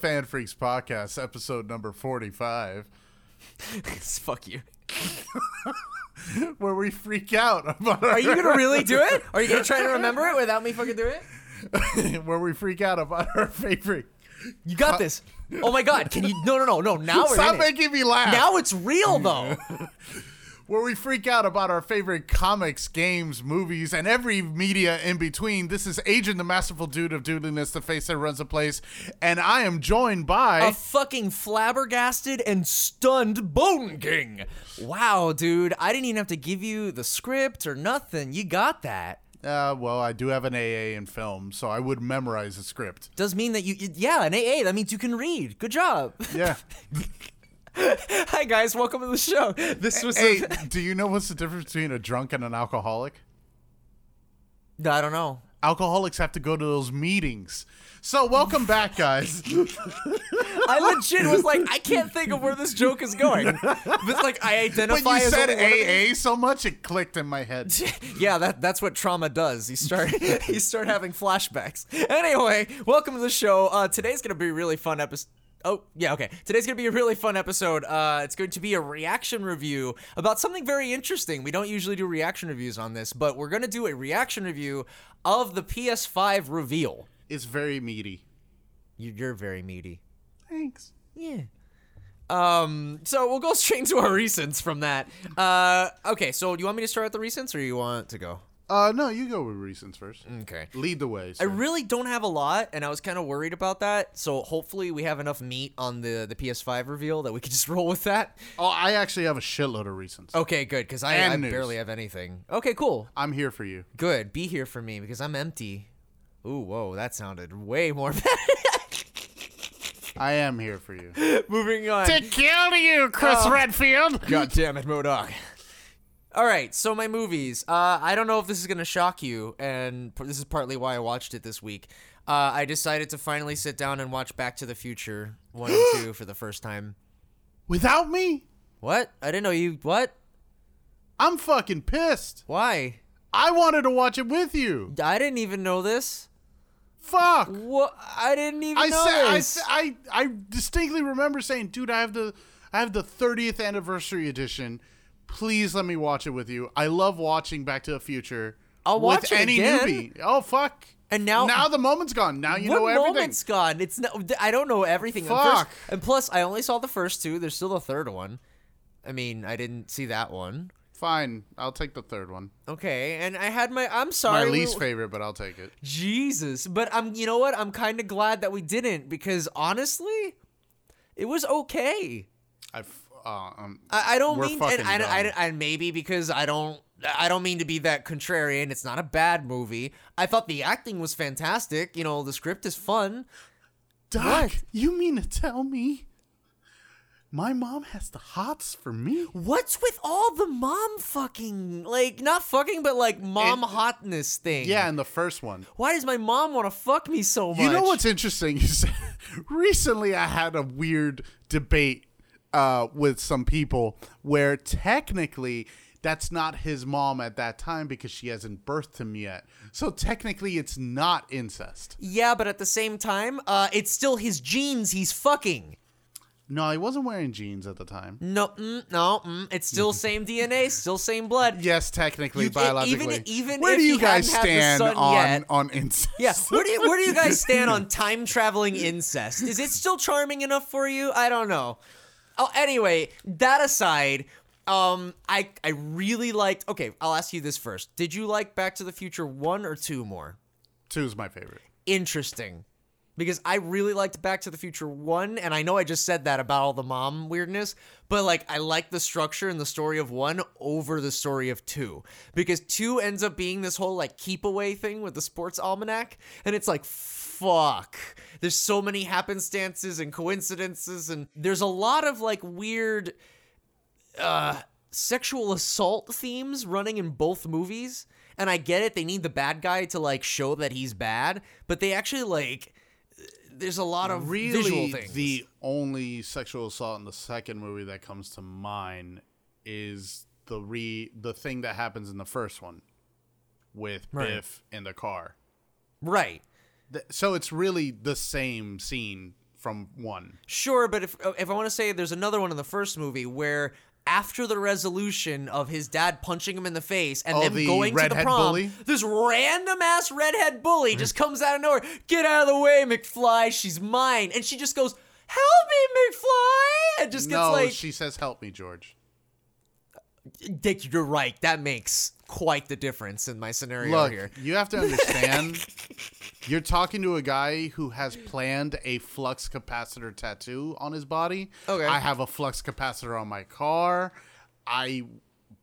FanFreeks podcast, episode number 45, Fuck you. where we freak out about Are you gonna really do it? Are you gonna try to remember it without me fucking doing it? where we freak out about our favorite. You got this. Oh my god, can you no no no no now we're Stop in it. making me laugh. Now it's real though. Where we freak out about our favorite comics, games, movies, and every media in between. This is Adrian the Masterful Dude of Dudliness, the face that runs the place, and I am joined by. A fucking flabbergasted and stunned Bone King. Wow, dude, I didn't even have to give you the script or nothing. You got that. Uh, well, I do have an AA in film, so I would memorize the script. Does mean that you, you- yeah, an AA. That means you can read. Good job. Yeah. Hi guys, welcome to the show. This was. hey, do you know what's the difference between a drunk and an alcoholic? I don't know. Alcoholics have to go to those meetings. So, welcome back, guys. I legit was like, I can't think of where this joke is going. But like, I identify When you as said only one of these- AA so much, it clicked in my head. yeah, that that's what trauma does. You start you start having flashbacks. Anyway, welcome to the show. Uh, today's gonna be a really fun episode. Oh yeah, okay. Today's gonna be a really fun episode. Uh, it's going to be a reaction review about something very interesting. We don't usually do reaction reviews on this, but we're gonna do a reaction review of the PS5 reveal. It's very meaty. You- You're very meaty. Thanks. Yeah. Um. So we'll go straight into our recents from that. Uh. Okay. So do you want me to start at the recents, or you want to go? Uh, no, you go with recents first. Okay. Lead the way. I really don't have a lot, and I was kind of worried about that. So hopefully we have enough meat on the the PS5 reveal that we could just roll with that. oh, I actually have a shitload of recents. Okay, good, because I, I barely have anything. Okay, cool, I'm here for you. good. Be here for me because I'm empty. Ooh, whoa, that sounded way more bad. I am here for you. Moving on. To kill you, Chris Oh. Redfield. God damn it, Modoc. All right, so my movies. Uh, I don't know if this is gonna shock you, and p- this is partly why I watched it this week. Uh, I decided to finally sit down and watch Back to the Future one and two for the first time. Without me, What? I didn't know you. What? I'm fucking pissed. Why? I wanted to watch it with you. I didn't even know this. Fuck. What? I didn't even I know said I, I I distinctly remember saying, "Dude, I have the I have the 30th anniversary edition. Please let me watch it with you. I love watching Back to the Future. I'll with watch it any again. movie. Oh fuck. And now- now the moment's gone. Now you know everything. moment's gone? It's no. I don't know everything. Fuck. First, and plus, I only saw the first two. There's still the third one. I mean, I didn't see that one. Fine, I'll take the third one. Okay, and I had my. I'm My sorry. we- least favorite, but I'll take it. Jesus, but I'm. You know what? I'm kind of glad that we didn't because honestly, it was okay. I've uh, um, I, I don't mean, fucking and I, I. I, maybe because I don't, I don't mean to be that contrarian. It's not a bad movie. I thought the acting was fantastic. You know, the script is fun. Doc, What? you mean to tell me my mom has the hots for me? What's with all the mom fucking, like not fucking, but like mom It- hotness thing? Yeah, in the first one. Why does my mom want to fuck me so much? You know what's interesting is recently I had a weird debate uh, with some people where technically that's not his mom at that time because she hasn't birthed him yet. So technically it's not incest. Yeah, but at the same time, uh, it's still his jeans He's fucking. No, he wasn't wearing jeans at the time. No, mm, no, mm, it's still same DNA, still same blood. Yes, technically, You- biologically. even- even where if do you guys hadn't had the stand on yet- on incest? Yeah, where do you where do you guys stand on time traveling incest? Is it still charming enough for you? I don't know. Oh, anyway, that aside, um, I I really liked. Okay, I'll ask you this first. Did you like Back to the Future one or two more? Two is my favorite. Interesting, because I really liked Back to the Future one, and I know I just said that about all the mom weirdness, but like I like the structure and the story of one over the story of two, because two ends up being this whole like keep away thing with the sports almanac, and it's like fuck. There's so many happenstances and coincidences, and there's a lot of like weird uh sexual assault themes running in both movies and i get it they need the bad guy to like show that he's bad but they actually like there's a lot of really visual things the only sexual assault in the second movie that comes to mind is the re the thing that happens in the first one with Right. Biff in the car. right Th- So it's really the same scene from one. Sure, but if uh, if I want to say there's another one in the first movie where after the resolution of his dad punching him in the face and Oh, them the going to the prom, bully? this random ass redhead bully just mm-hmm. comes out of nowhere. Get out of the way, McFly. She's mine, and she just goes, "Help me, McFly!" And just gets no, like, she says, "Help me, George." Dick, you're right. That makes quite the difference in my scenario Look, here. you have to understand. you're talking to a guy who has planned a flux capacitor tattoo on his body. Okay. I have a flux capacitor on my car. I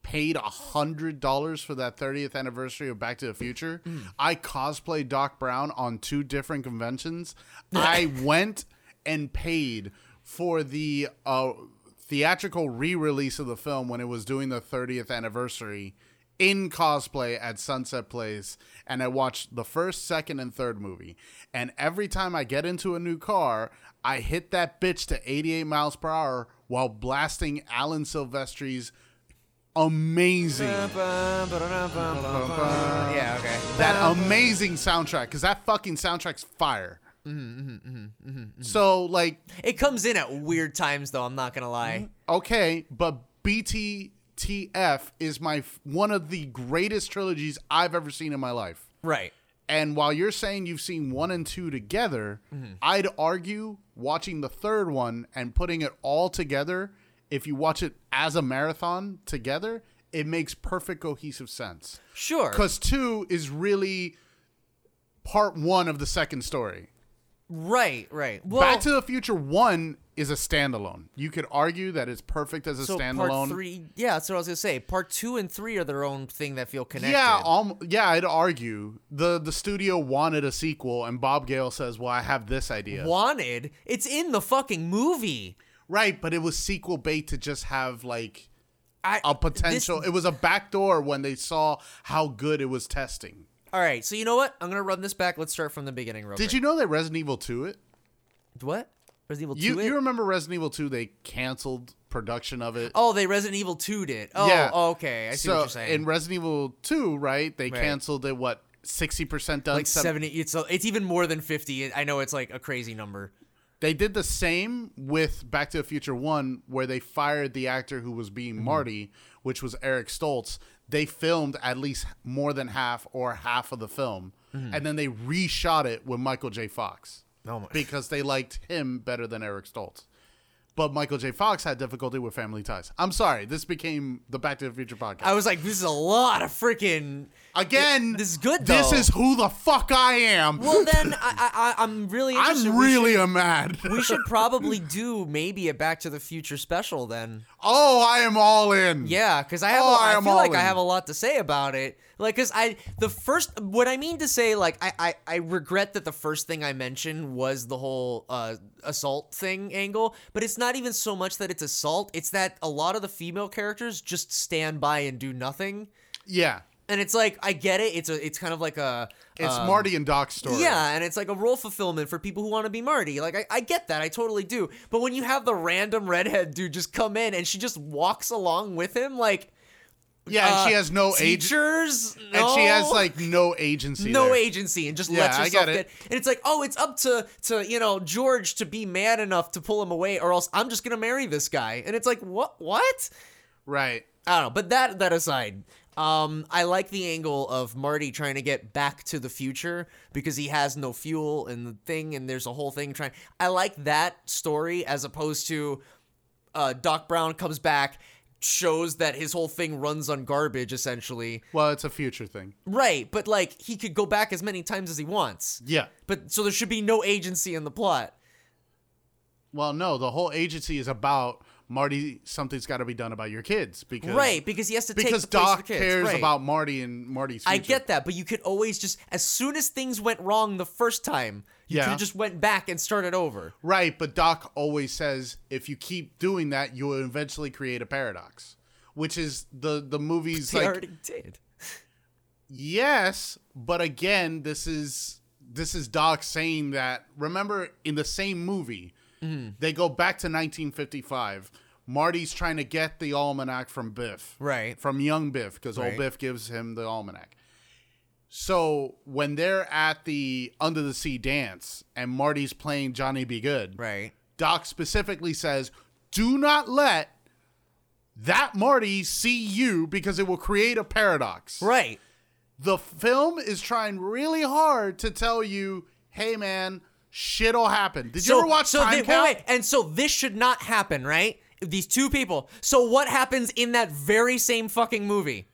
paid a hundred dollars for that 30th anniversary of Back to the Future. Hmm. I cosplayed Doc Brown on two different conventions. I went and paid for the uh, theatrical re-release of the film when it was doing the 30th anniversary in cosplay at Sunset Place and I watched the first, second, and third movie. And every time I get into a new car, I hit that bitch to 88 miles per hour while blasting Alan Silvestri's amazing Yeah, okay. that amazing soundtrack because that fucking soundtrack's fire. So like It comes in at weird times, though. I'm not gonna lie. okay, but BTTF is my one of the greatest trilogies I've ever seen in my life. Right. And while you're saying you've seen one and two together, mm-hmm. I'd argue watching the third one and putting it all together, if you watch it as a marathon together, it makes perfect cohesive sense. Sure. Because two is really part one of the second story. Right. Right. Well, Back to the Future One is a standalone. You could argue that it's perfect as a so standalone. part three. Yeah, that's what I was gonna say. Part two and three are their own thing that feel connected. Yeah, um, yeah, I'd argue the the studio wanted a sequel, and Bob Gale says, "Well, I have this idea." Wanted. It's in the fucking movie. Right, but it was sequel bait to just have like I, a potential. this- it was a backdoor when they saw how good it was testing. All right. So you know what? I'm gonna run this back. Let's start from the beginning. Real Did you know that Resident Evil Two it? what? Resident Evil You two. it? you remember Resident Evil Two? They canceled production of it. Oh, they Resident Evil 2 did. Oh, Yeah. okay. I see so what you're saying. in Resident Evil Two, right? They Right. canceled it. What sixty percent done? like Sev- 70 it's it's even more than 50. I know it's like a crazy number. They did the same with Back to the Future 1, where they fired the actor who was Mm-hmm. being Marty, which was Eric Stoltz. They filmed at least more than half or half of the film, Mm-hmm. and then they reshot it with Michael J. Fox Oh my. because they liked him better than Eric Stoltz. But Michael J. Fox had difficulty with family ties. I'm sorry, this became the Back to the Future podcast. I was like this is a lot of freaking Again, this is good, This is who the fuck I am. Well, then I, I I'm really interested. I'm really should- a mad. We should probably do maybe a Back to the Future special then. oh, I am all in. Yeah, because I have. Oh, a, I I feel like I have a lot to say about it. Like, cause I the first what I mean to say, like, I I, I regret that the first thing I mentioned was the whole uh, assault thing angle, but it's not even so much that it's assault. It's that a lot of the female characters just stand by and do nothing, Yeah. And it's like I get it. It's a it's kind of like a It's um, Marty and Doc's story. yeah, and it's like a role fulfillment for people who want to be Marty. Like, I, I get that. I totally do. But when you have the random redhead dude just come in and she just walks along with him, like, Yeah, and uh, she has no teachers, and she has like no agency. no there. agency and just Yeah, lets I herself get get, it. and it's like oh it's up to to you know george to be man enough to pull him away or else i'm just gonna marry this guy and it's like what what Right. i don't know but that that aside um i like the angle of marty trying to get back to the future because he has no fuel in the thing and there's a whole thing trying i like that story as opposed to uh doc brown comes back shows that his whole thing runs on garbage essentially Well, it's a future thing. Right, but like he could go back as many times as he wants. Yeah. But so there should be no agency in the plot. Well, no, the whole agency is about Marty. Something's got to be done about your kids because Right, because he has to take because of Doc kids. cares right. about Marty and Marty's. Future. I get that, but you could always just as soon as things went wrong the first time, you Yeah. could have just went back and started over. Right, but Doc always says if you keep doing that, you will eventually create a paradox, which is the the movie's They like already did. Yes, but again, this is this is Doc saying that. Remember, in the same movie, Mm-hmm. they go back to 1955. Marty's trying to get the almanac from Biff, Right. From young Biff, because Right. old Biff gives him the almanac. So when they're at the under the sea dance and Marty's playing Johnny B. Goode, Right. Doc specifically says, "Do not let that Marty see you because it will create a paradox." Right. The film is trying really hard to tell you, "Hey man, shit'll happen." Did you ever watch so Time they- wait, Count? wait, and so this should not happen, right? These two people. So what happens in that very same fucking movie?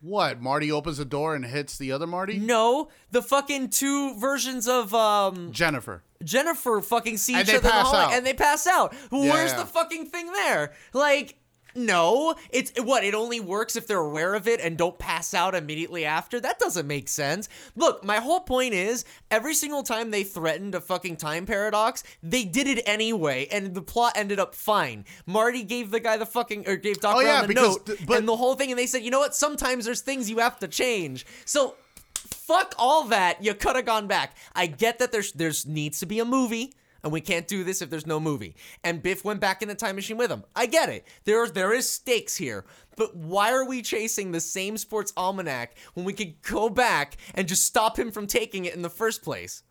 What? Marty opens the door and hits the other Marty? No, the fucking two versions of um Jennifer. Jennifer fucking see And each other in the hallway out. and they pass out. Where's yeah. the fucking thing there? Like, no, it's what it only works if they're aware of it and don't pass out immediately after. That doesn't make sense. Look, my whole point is every single time they threatened a fucking time paradox, they did it anyway, and the plot ended up fine. Marty gave the guy the fucking or gave Doc Oh, Brown yeah, the note th- but- and the whole thing, and they said, you know what? Sometimes there's things you have to change. So fuck all that. You could have gone back. I get that there's there's needs to be a movie. And we can't do this if there's no movie. And Biff went back in the time machine with him. I get it. There, there is stakes here. But why are we chasing the same sports almanac when we could go back and just stop him from taking it in the first place?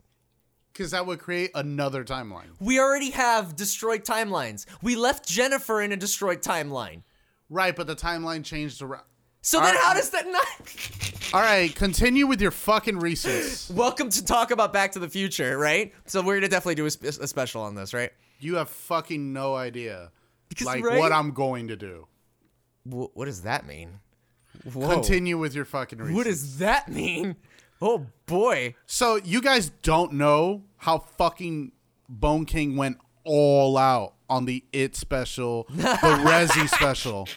Because that would create another timeline. We already have destroyed timelines. We left Jennifer in a destroyed timeline. Right, but the timeline changed around. So then how does that not All right, continue with your fucking research. Welcome to talk about Back to the Future, right? So we're gonna definitely do a, sp- a special on this, right? You have fucking no idea, Because, like right? what I'm going to do. Wh- what does that mean? Whoa. Continue with your fucking recents. What does that mean? Oh boy. So you guys don't know how fucking Bone King went all out on the It special, the Resi special.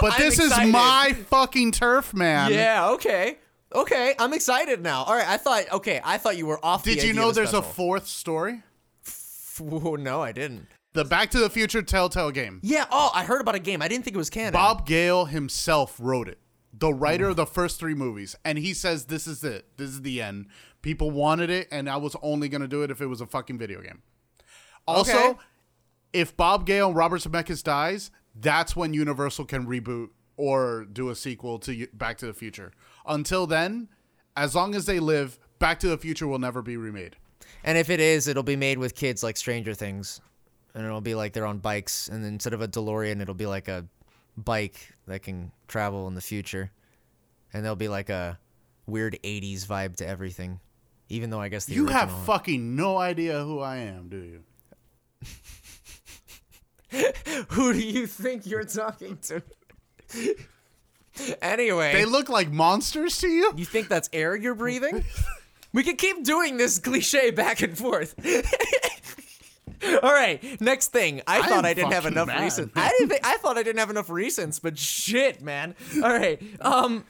But I'm this excited. is my fucking turf, man. Yeah. Okay. Okay. I'm excited now. All right. I thought. Okay. I thought you were off. Did you know there's a fourth story? Whoa, no, I didn't. The Back to the Future Telltale game. Yeah. Oh, I heard about a game. I didn't think it was canon. Bob Gale himself wrote it. The writer of the first three movies. And he says this is it. This is the end. People wanted it, and I was only gonna do it if it was a fucking video game. Also, Okay. If Bob Gale and Robert Zemeckis dies, that's when Universal can reboot or do a sequel to Back to the Future. Until then, as long as they live, Back to the Future will never be remade. And if it is, it'll be made with kids like Stranger Things, and it'll be like they're on bikes, and instead of a DeLorean, it'll be like a bike that can travel in the future, and there'll be like a weird '80s vibe to everything. Even though I guess the You have fucking no idea who I am, do you? Who do you think you're talking to? anyway, They look like monsters to you? you think that's air you're breathing? we could keep doing this cliche back and forth. All right, next thing. I, I thought I didn't have enough reasons. I didn't think I thought I didn't have enough reasons, but shit, man. All right. Um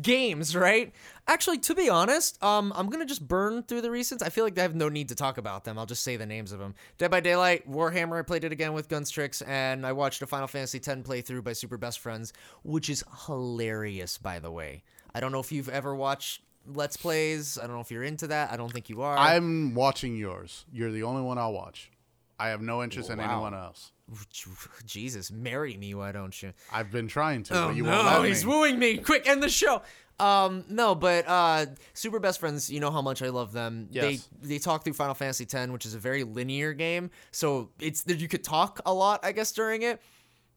games, right? Actually, to be honest, um I'm to just burn through the reasons. I feel like I have no need to talk about them. I'll just say the names of them. Dead by Daylight, Warhammer, I played it again with Guns Tricks, and I watched a Final Fantasy X playthrough by Super Best Friends, which is hilarious by the way. I don't know if you've ever watched Let's Plays. I don't know if you're into that. I don't think you are. I'm watching yours. You're the only one I'll watch. I have no interest in anyone else. Jesus, marry me, why don't you? I've been trying to, Oh but you no, he's me. wooing me. Quick, end the show. Um, no, but uh, Super Best Friends, you know how much I love them. Yes. They they talk through Final Fantasy X, which is a very linear game, so it's you could talk a lot, I guess, during it.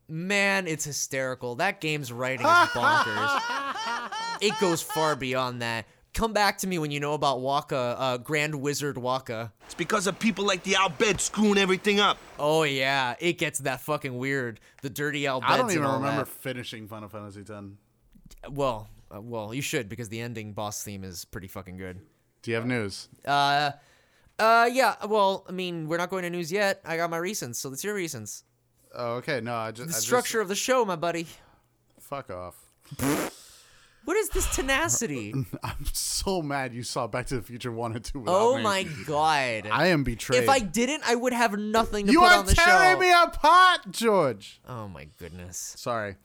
Man, it's hysterical. That game's writing is bonkers. it goes far beyond that. Come back to me when you know about Wakka, uh, Grand Wizard Wakka. It's because of people like the Al Bhed screwing everything up. Oh yeah, it gets that fucking weird. The dirty Al Bheds I don't and even all remember that. finishing Final Fantasy X. Well, uh, well, you should because the ending boss theme is pretty fucking good. Do you have news? Uh, uh, yeah. Well, I mean, we're not going to news yet. I got my reasons, so let's your reasons. Oh, okay. No, I just The I just- structure of the show, my buddy. fuck off. What is this tenacity? I'm so mad you saw Back to the Future one and two. Without oh me. my god! I am betrayed. if I didn't, I would have nothing to you put are on the tearing show. me apart, George. Oh my goodness. Sorry,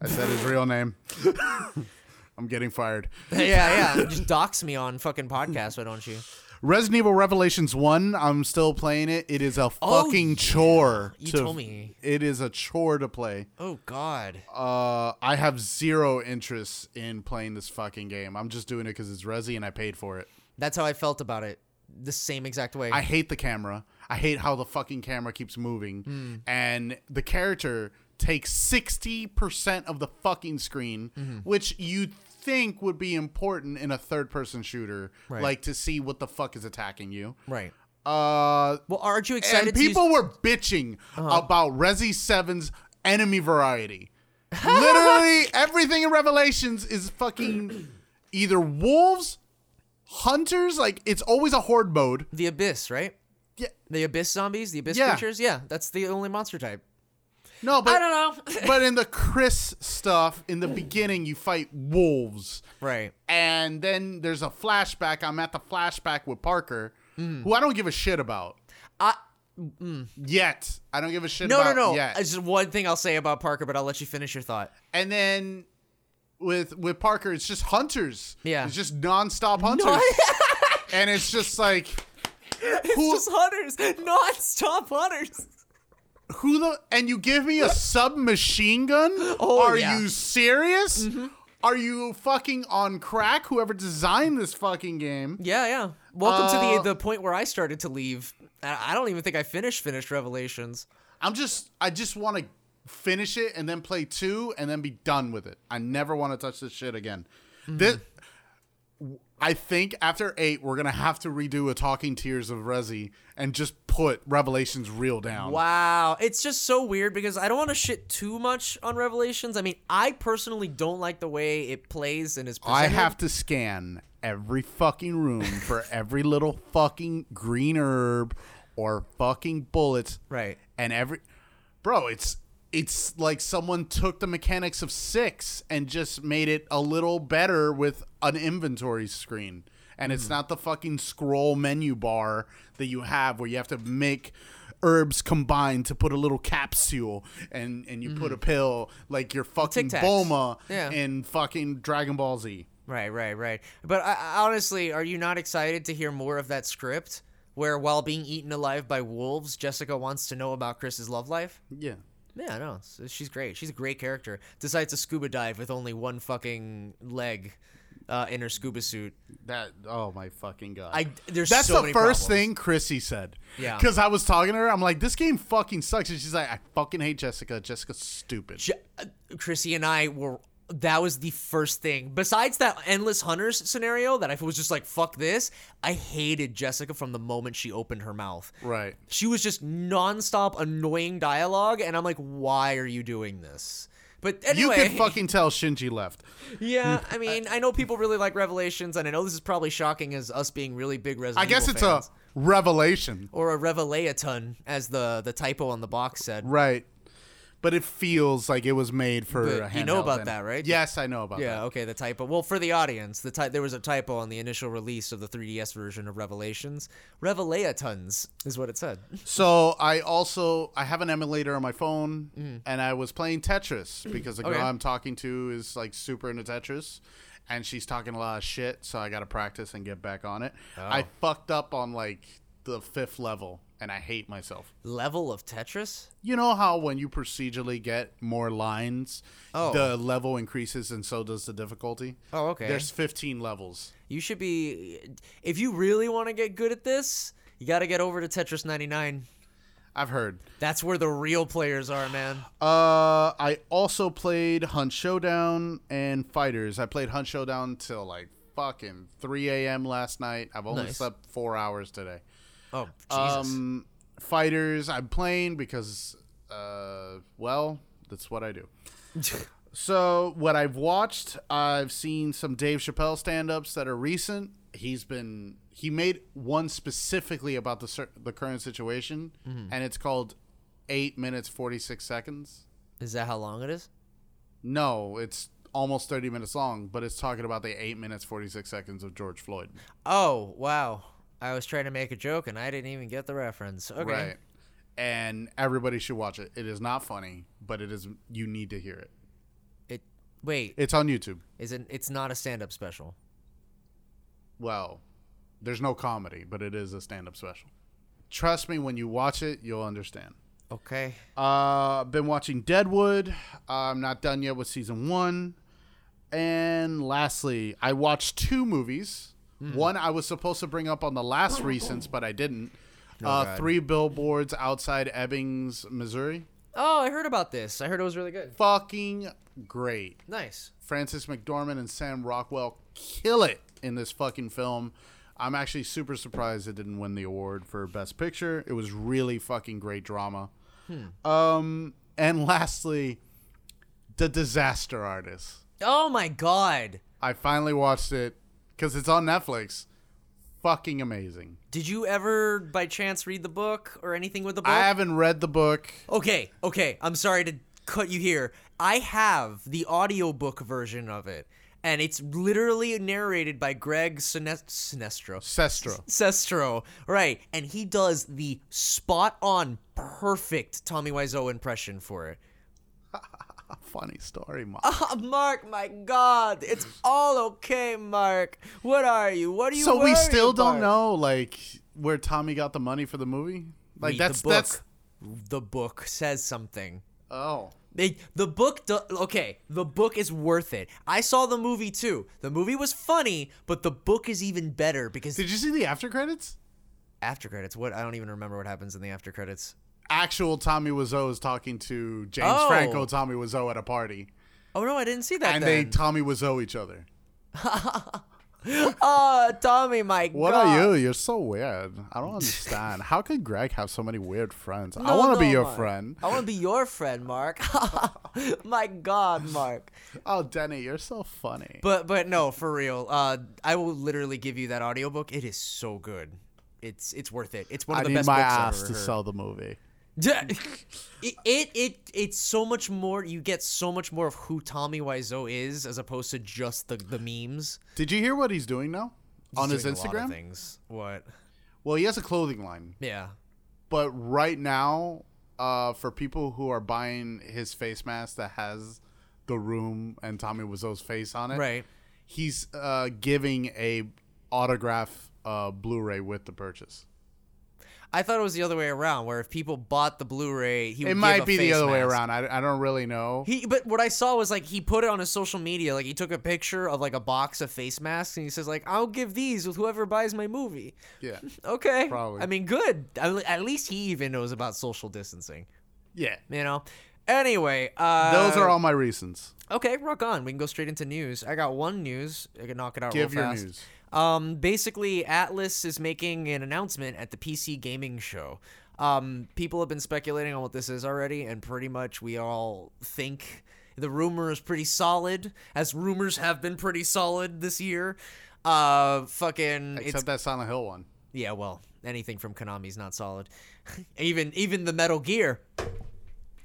I said his real name. I'm getting fired. yeah, yeah. Just dox me on fucking podcast, why don't you? Resident Evil Revelations 1, I'm still playing it. It is a Oh, fucking yeah. chore. You to- told me. It is a chore to play. Oh God. Uh, I have zero interest in playing this fucking game. I'm just doing it because it's Resi and I paid for it. That's how I felt about it. The same exact way. I hate the camera. I hate how the fucking camera keeps moving. Hmm. And the character takes 60% of the fucking screen, Mm-hmm. which you'd think would be important in a third person shooter, Right. like to see what the fuck is attacking you. right. Uh, Well, aren't you excited? and to use- people were bitching Uh-huh. about Resi 7's enemy variety. Literally everything in Revelations is fucking either wolves, hunters, like it's always a horde mode. the abyss, right? Yeah. The abyss zombies, the abyss Yeah. creatures. Yeah, that's the only monster type. No, but I don't know. but in the Chris stuff, in the beginning you fight wolves. right. And then there's a flashback. I'm at the flashback with Parker, Mm. who I don't give a shit about. I Yet. I don't give a shit about no no no. yet. It's just one thing I'll say about Parker, but I'll let you finish your thought. And then with with Parker, it's just hunters. Yeah. It's just nonstop hunters. and it's just like who Just hunters, non-stop hunters. Who the and you give me a submachine gun? Oh, Are yeah. Mm-hmm. you serious? Are you fucking on crack? Whoever designed this fucking game. Yeah, yeah. Welcome to Uh, the the point where I started to leave. I don't even think I finished finished Revelations. I'm just I just want to finish it and then play 2 and then be done with it. I never want to touch this shit again. Mm-hmm. This I think after 8 we're going to have to redo a Talking Tears of Resi and just put Revelations real down. Wow, it's just so weird because I don't want to shit too much on Revelations. I mean, I personally don't like the way it plays and is I have to scan every fucking room for every little fucking green herb or fucking bullets. Right. And every Bro, it's it's like someone took the mechanics of 6 and just made it a little better with an inventory screen. And Hmm. it's not the fucking scroll menu bar that you have where you have to make herbs combine to put a little capsule and and you put a pill like your fucking. Bulma Yeah. in fucking Dragon Ball Z. Right, right, right. But I- honestly, are you not excited to hear more of that script where while being eaten alive by wolves, Jessica wants to know about Chris's love life? Yeah. Yeah, no, s- she's great. She's a great character. Decides to scuba dive with only one fucking leg uh, in her scuba suit. That oh my fucking god. I there's That's so the many first problems. thing Chrissy said. Yeah. Because I was talking to her, I'm like, this game fucking sucks, and she's like, I fucking hate Jessica. Jessica's stupid. Je- uh, Chrissy and I were. That was the first thing. Besides that endless hunters scenario, that I was just like, "Fuck this." I hated Jessica from the moment she opened her mouth. right. She was just nonstop annoying dialogue, and I'm like, "Why are you doing this?" But anyway, You could fucking tell Shinji left. yeah. I mean, I know people really like Revelations, and I know this is probably shocking as us being really big Resident I guess Evil it's fans. a revelation. or a Revelaton, as the the typo on the box said. Right. But it feels like it was made for But a you know about that, right? Yes, I know about Yeah, that. Yeah, okay, the typo. Well, for the audience, the ty- there was a typo on the initial release of the 3DS version of Revelations. Revelations is what it said. So I also I have an emulator on my phone, and I was playing Tetris because the girl Mm. Okay. I'm talking to is like super into Tetris, and she's talking a lot of shit. So I got to practice and get back on it. Oh. I fucked up on like the fifth level, and I hate myself. Level of Tetris? You know how when you procedurally get more lines, Oh. the level increases, and so does the difficulty. Oh, okay. There's 15 levels. You should be if you really want to get good at this, you got to get over to Tetris 99. I've heard. That's where the real players are, man. Uh, I also played Hunt Showdown and Fighters. I played Hunt Showdown till like fucking 3 a.m. last night. I've only Nice. slept four hours today. Oh, Jesus. Um, Fighters, I'm playing because, uh, well, that's what I do. So, what I've watched, I've seen some Dave Chappelle stand ups that are recent. He's been, he made one specifically about the, the current situation, and it's called 8 minutes 46 seconds. is that how long it is? No, it's almost 30 minutes long, but it's talking about the 8 minutes 46 seconds of George Floyd. Oh, wow. I was trying to make a joke and I didn't even get the reference. Okay. Right. And everybody should watch it. It is not funny, but it is you need to hear it. It wait, It's on YouTube. is it it's not a stand-up special. Well, There's no comedy, but it is a stand-up special. Trust me, when you watch it, you'll understand. Okay. Uh, been watching Deadwood. I'm not done yet with season one. And lastly, I watched two movies. Hmm. One I was supposed to bring up on the last recents, but I didn't. uh, God. three billboards outside Ebbings, Missouri. Oh, I heard about this. I heard it was really good. Fucking great. Nice. Frances McDormand and Sam Rockwell kill it in this fucking film. I'm actually super surprised it didn't win the award for Best Picture. It was really fucking great drama. Um, and lastly, The Disaster Artist. Oh my god. I finally watched it because it's on Netflix. Fucking amazing. Did you ever by chance read the book or anything with the book? I haven't read the book. Okay, okay. I'm sorry to cut you here. I have the audiobook version of it, and it's literally narrated by Greg Sines- Sinestro. Sestero. Sestero, right, and he does the spot on perfect Tommy Wiseau impression for it. Funny story, Mark. Ah, Mark, my God, it's all okay, Mark. What are you? What are you? so we worried still don't know like where Tommy got the money for the movie. Like Read that's the book. that's the book says something. oh. They, the book, do, okay, the book is worth it. I saw the movie too. The movie was funny, but the book is even better because Did you see the after credits? after credits. What I don't even remember what happens in the after credits. Actual Tommy Wiseau is talking to James Oh. Franco Tommy Wiseau at a party, Oh no, I didn't see that. and they. Tommy Wiseau each other. oh, Tommy, my What God. are you? You're so weird. I don't understand. How could Greg have so many weird friends? I want to be your Mark. friend. I want to be your friend, Mark. my God, Mark. Oh, Denny, you're so funny. But but no, for real. Uh, I will literally give you that audiobook. It is so good. It's it's worth it. It's one I of the need best my books I've ass to sell the movie. it, it it it's so much more. You get so much more of who Tommy Wiseau is as opposed to just the the memes Did you hear what he's doing now on He's his doing a lot of Instagram? things. What? Well, he has a clothing line, Yeah. but right now, uh, for people who are buying his face mask that has the room and Tommy Wiseau's face on it, Right. he's uh, giving a autograph uh, Blu-ray with the purchase. I thought it was the other way around, where if people bought the Blu-ray, he would It give might a be the other way around. I, I don't really know. He, but what I saw was like he put it on his social media. Like he took a picture of like a box of face masks, and he says like, "I'll give these with whoever buys my movie." yeah, Okay, Probably. I mean, good. At least he even knows about social distancing. yeah. You know. Anyway, uh, Those are all my reasons. okay. Rock on. We can go straight into news. I got one news. I can knock it out Give real your news. Um, basically, Atlus is making an announcement at the PC gaming show. Um, people have been speculating on what this is already, and pretty much we all think the rumor is pretty solid, as rumors have been pretty solid this year. Uh, fucking, it's Except that Silent Hill one. yeah. Well, anything from Konami's not solid. even even the Metal Gear.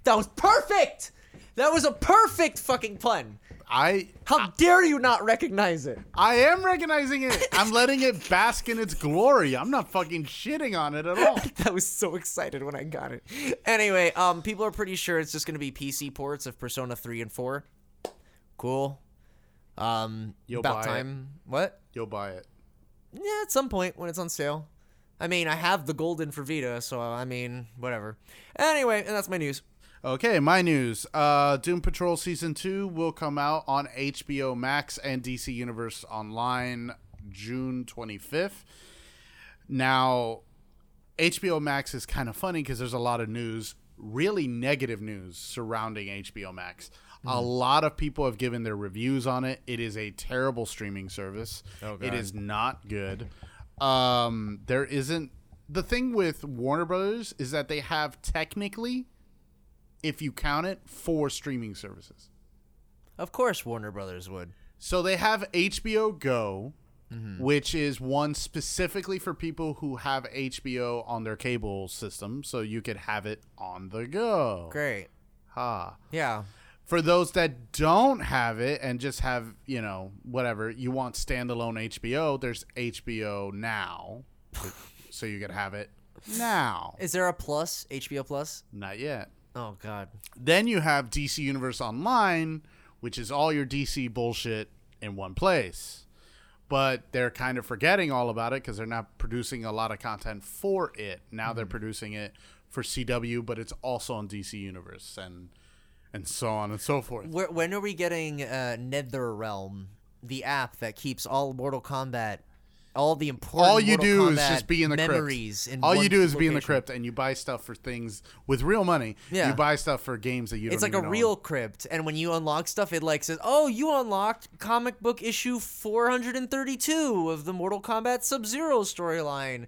That was perfect. That was a perfect fucking pun. I How dare you not recognize it? I am recognizing it. I'm letting it bask in its glory. I'm not fucking shitting on it at all. I was so excited when I got it. Anyway, um, people are pretty sure it's just gonna be PC ports of Persona 3 and 4. Cool. Um, You'll about buy it. time. What? You'll buy it. Yeah, at some point when it's on sale. I mean, I have the golden for Vita, so I mean, whatever. Anyway, and that's my news. Okay, my news. Uh, Doom Patrol Season 2 will come out on HBO Max and DC Universe Online June 25th. Now, HBO Max is kind of funny because there's a lot of news, really negative news surrounding HBO Max. A lot of people have given their reviews on it. It is a terrible streaming service. Oh, it is not good. Um, there isn't the thing with Warner Brothers is that they have technically if you count it, four streaming services. Of course, Warner Brothers would. So they have HBO Go, Mm-hmm. which is one specifically for people who have HBO on their cable system, so you could have it on the go. Great. Ha. Yeah. For those that don't have it and just have, you know, whatever, you want standalone HBO, there's HBO Now. so you could have it now. Is there a plus? HBO Plus? Not yet. Oh God. Then you have DC Universe Online, which is all your DC bullshit in one place. but they're kind of forgetting all about it because they're not producing a lot of content for it. Now they're producing it for CW, but it's also on DC Universe and and so on and so forth. Where, when are we getting uh, NetherRealm, the app that keeps all Mortal Kombat, all the important all you Mortal do is just be in the memories crypt. in all you do is be in the crypt and you buy stuff for things with real money. Yeah. You buy stuff for games that you It's don't like a even real crypt, and when you unlock stuff, it like says, "Oh, you unlocked comic book issue 432 of the Mortal Kombat Sub-Zero storyline.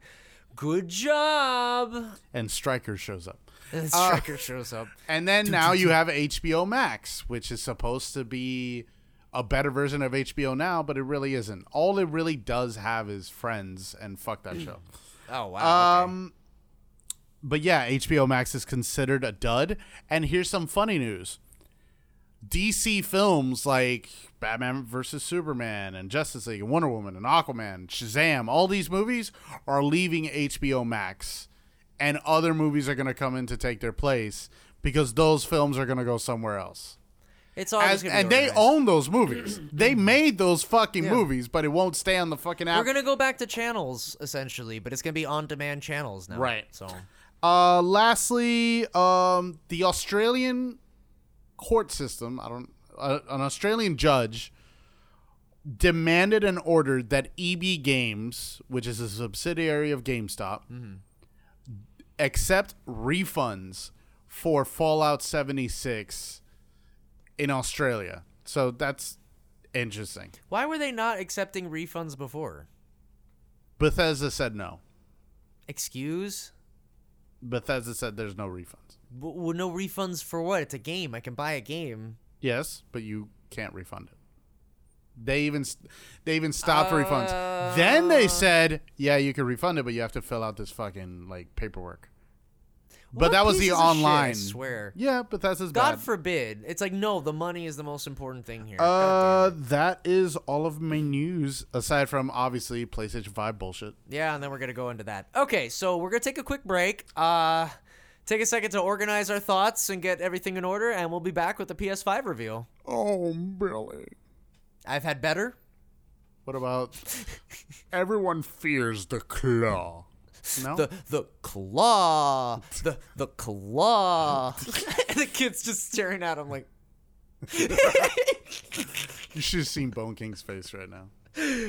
Good job!" and Stryker shows up. And uh, Stryker shows up. And then now you have HBO Max, which is supposed to be a better version of HBO now, but it really isn't. All it really does have is Friends, and fuck that show. Oh wow! okay. Um, but yeah, HBO Max is considered a dud. And here's some funny news: DC films like Batman versus Superman and Justice League and Wonder Woman and Aquaman, Shazam, all these movies are leaving HBO Max, and other movies are going to come in to take their place because those films are going to go somewhere else. It's all As, just gonna be and they own those movies. they made those fucking Yeah. movies, but it won't stay on the fucking app. We're gonna go back to channels essentially, but it's gonna be on-demand channels now. Right. So Uh, lastly, um, the Australian court system, I don't, uh, an Australian judge demanded and ordered that EB Games, which is a subsidiary of GameStop, accept refunds for Fallout 76 in Australia. So that's interesting. why were they not accepting refunds before? Bethesda said no. Excuse? Bethesda said there's no refunds. Well, no refunds for what? It's a game. I can buy a game. Yes, but you can't refund it. They even they even stopped refunds. Then they uh. said, "Yeah, you can refund it, but you have to fill out this fucking like paperwork." But What that was the of shit, I online. swear. Yeah, but that's as God bad. forbid. It's like no, the money is the most important thing here. uh, God damn it. that is all of my news aside from obviously PlayStation Five bullshit. Yeah, and then we're gonna go into that. Okay, so we're gonna take a quick break. Uh, take a second to organize our thoughts and get everything in order, and we'll be back with the PS5 reveal. Oh, Billy. I've had better. What about everyone fears the claw? No. The the claw, the the claw. and the kid's just staring at him like. you should have seen Bone King's face right now.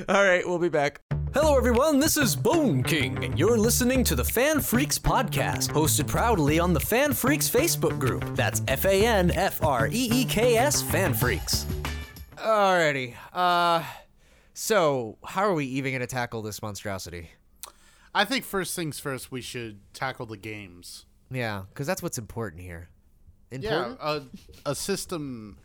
All right, we'll be back. Hello, everyone. This is Bone King, and you're listening to the FanFreeks podcast, hosted proudly on the FanFreeks Facebook group. That's F A N F R E E K S FanFreeks. Alrighty. Uh, so how are we even gonna tackle this monstrosity? I think first things first, we should tackle the games. Yeah, because that's what's important here. Yeah, a, a system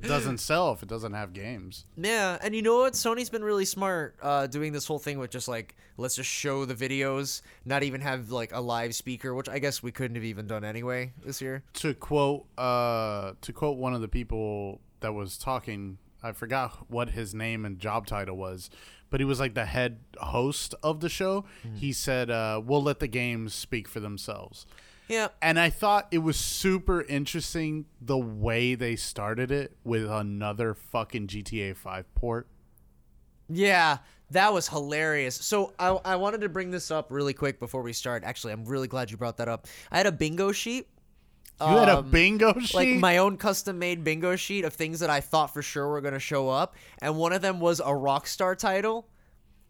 doesn't sell if it doesn't have games. Yeah, and you know what? Sony's been really smart uh, doing this whole thing with just like let's just show the videos, not even have like a live speaker, which I guess we couldn't have even done anyway this year. To quote, uh, to quote one of the people that was talking, I forgot what his name and job title was, but he was like the head host of the show. He said, uh, "We'll let the games speak for themselves." Yeah, And I thought it was super interesting the way they started it with another fucking GTA 5 port. yeah, that was hilarious. So I I wanted to bring this up really quick before we start. Actually, I'm really glad you brought that up. I had a bingo sheet. You had a Um, bingo sheet? like my own custom made bingo sheet of things that I thought for sure were gonna show up, and one of them was a Rockstar title.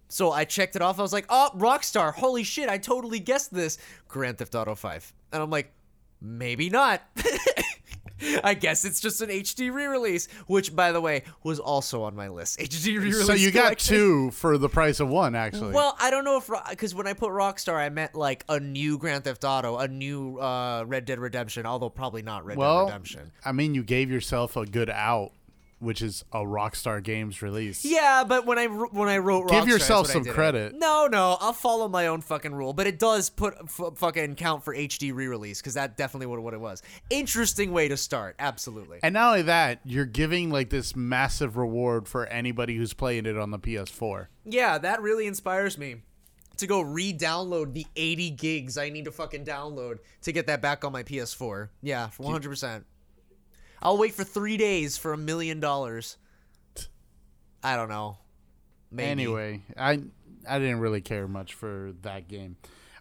So I checked it off. I was like, "Oh, Rockstar! Holy shit! I totally guessed this." Grand Theft Auto Five, and I'm like, maybe not. I guess it's just an HD re-release, which, by the way, was also on my list. HD re-release. so you got two for the price of one, actually. Well, I don't know if because when I put Rockstar, I meant like a new Grand Theft Auto, a new uh, Red Dead Redemption, although probably not Red Dead Redemption. I mean, you gave yourself a good out, which is a Rockstar Games release. Yeah, but when I when I wrote, Give Rockstar, yourself that's what I some did it. credit. No, no, I'll follow my own fucking rule, but it does put f- fucking count for HD re-release because that definitely what what it was. Interesting way to start, absolutely. And not only that, you're giving like this massive reward for anybody who's playing it on the PS4. Yeah, that really inspires me to go re-download the 80 gigs I need to fucking download to get that back on my PS4. Yeah, 100%. I'll wait for three days for a million dollars. I don't know. Maybe. Anyway, I I didn't really care much for that game.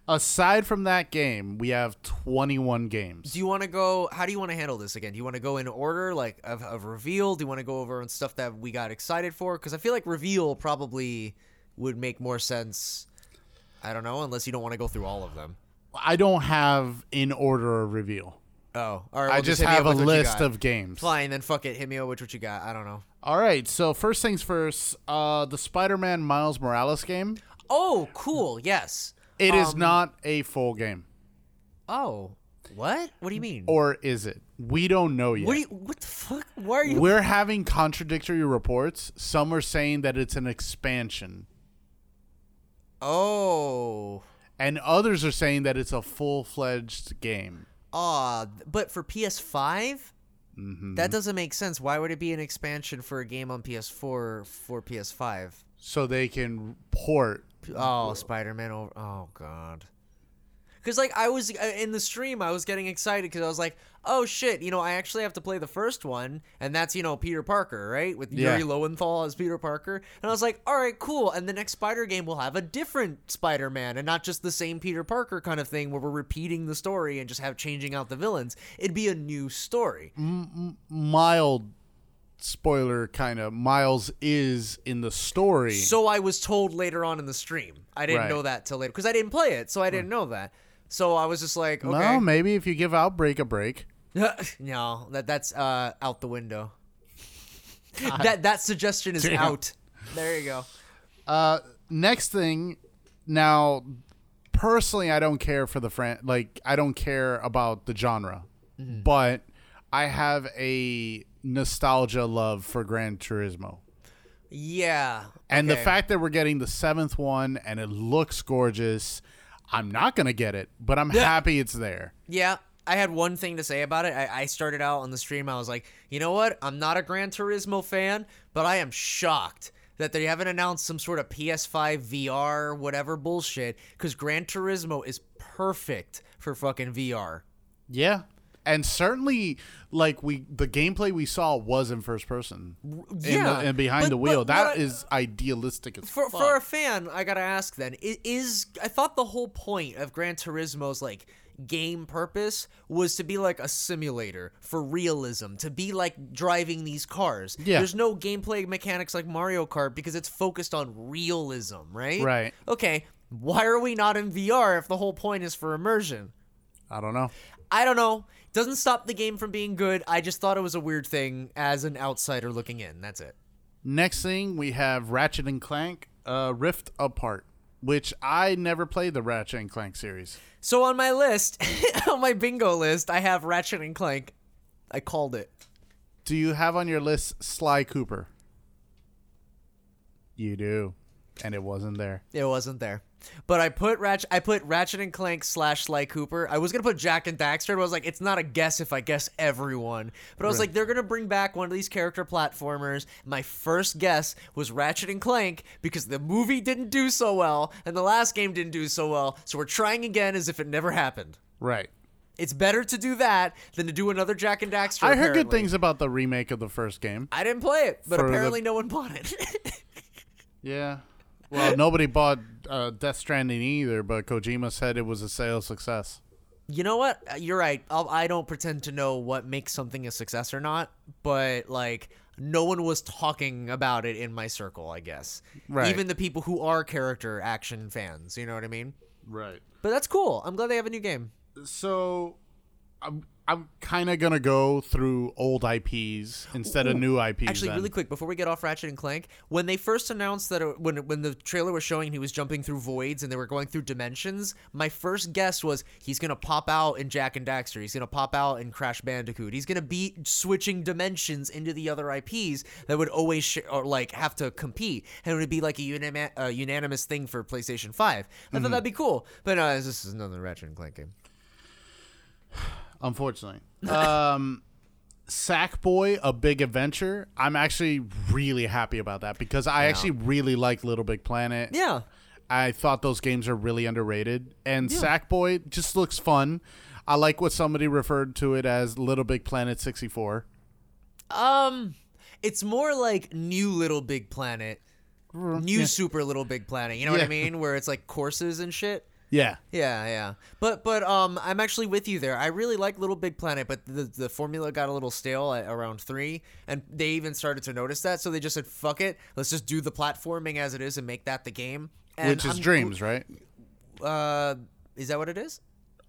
Aside from that game, we have 21 games. Do you want to go? How do you want to handle this again? Do you want to go in order, like of, of reveal? Do you want to go over on stuff that we got excited for? Because I feel like reveal probably would make more sense. I don't know, unless you don't want to go through all of them. I don't have in order a reveal. Oh, all right. I just hit me have up a with what you list got. of games. Fine, then fuck it. Hit me up with what you got. I don't know. All right, so first things first, uh, the Spider-Man Miles Morales game. Oh, cool. Yes. It is Um, not a full game, Oh, what? What do you mean? or is it? We don't know yet. what do you? What the fuck? Why are you? We're having contradictory reports. Some are saying that it's an expansion, oh. and others are saying that it's a full-fledged game. Ah, but for PS5, Mm-hmm. that doesn't make sense. Why would it be an expansion for a game on PS4 for PS5? So they can port. Oh, Spider-Man over. Oh God. Because like I was uh, in the stream, I was getting excited because I was like, "Oh shit!" You know, I actually have to play the first one, and that's you know Peter Parker, right? With Yeah. Yuri Lowenthal as Peter Parker, and I was like, "All right, cool." And the next Spider game will have a different Spider-Man, and not just the same Peter Parker kind of thing where we're repeating the story and just have changing out the villains. It'd be a new story. Mild spoiler, kind of. Miles is in the story. So I was told later on in the stream. I didn't Right. know that till later because I didn't play it, so I didn't know that. So I was just like, okay. Well, maybe if you give Outbreak a break. no, that that's uh out the window. that that suggestion is Damn. out. There you go. Uh, next thing, now, personally, I don't care for the fran. Like, I don't care about the genre, Mm-hmm. but I have a nostalgia love for Gran Turismo. Yeah. And the fact that we're getting the seventh one and it looks gorgeous, I'm not gonna get it, but I'm Yeah. happy it's there. Yeah, I had one thing to say about it. I, I started out on the stream. I was like, you know what? I'm not a Gran Turismo fan, but I am shocked that they haven't announced some sort of PS5 VR whatever bullshit because Gran Turismo is perfect for fucking VR. Yeah, and certainly, like we, the gameplay we saw was in first person, in yeah, and behind but- the wheel. That I- is idealistic as for fuck. for a fan, I gotta ask then: is I thought the whole point of Gran Turismo's like game purpose was to be like a simulator for realism, to be like driving these cars. Yeah. There's no gameplay mechanics like Mario Kart because it's focused on realism, right? Right. Okay. Why are we not in VR if the whole point is for immersion? I don't know. I don't know. Doesn't stop the game from being good. I just thought it was a weird thing as an outsider looking in. That's it. Next thing we have Ratchet and Clank, uh, Rift Apart, which I never played the Ratchet and Clank series. So on my list, on my bingo list, I have Ratchet and Clank. I called it. Do you have on your list Sly Cooper? You do, and it wasn't there. It wasn't there. But I put Ratchet I put Ratchet and Clank slash Sly Cooper. I was gonna put Jak and Daxter, but I was like, it's not a guess if I guess everyone. But I was like, they're gonna bring back one of these character platformers. My first guess was Ratchet and Clank because the movie didn't do so well and the last game didn't do so well. So we're trying again as if it never happened. Right. It's better to do that than to do another Jak and Daxter. I heard good things about the remake of the first game. I didn't play it, but For the- apparently no one bought it. Yeah. Well, nobody bought uh, Death Stranding either, but Kojima said it was a sales success. You know what? Uh, You're right. I'll, I don't pretend to know what makes something a success or not, but like no one was talking about it in my circle, I guess. Right. Even the people who are character action fans, you know what I mean? Right. But that's cool. I'm glad they have a new game. So, I'm I'm kind of gonna go through old IPs instead of new IPs. Actually, then. really quick before we get off Ratchet and Clank, when they first announced that it, when when the trailer was showing he was jumping through voids and they were going through dimensions, my first guess was he's gonna pop out in Jak and Daxter. He's gonna pop out in Crash Bandicoot. He's gonna be switching dimensions into the other IPs that would always sh- or like have to compete, and it would be like a, a unanimous thing for PlayStation Five. I thought mm-hmm. that'd be cool, but no, this is another Ratchet and Clank game. Unfortunately. Um, Sackboy: A Big Adventure. I'm actually really happy about that because I actually really like Little Big Planet. Yeah. I thought those games are really underrated, and Sackboy just looks fun. I like what somebody referred to it as Little Big Planet 64. Um, it's more like New Little Big Planet. New Super Little Big Planet. You know what I mean? Where it's like courses and shit. Yeah. Yeah, yeah. But but um, I'm actually with you there. I really like Little Big Planet, but the the formula got a little stale at around three, and they even started to notice that. So they just said, "Fuck it, let's just do the platforming as it is and make that the game." And Which is I'm- Dreams, right? Uh, is that what it is?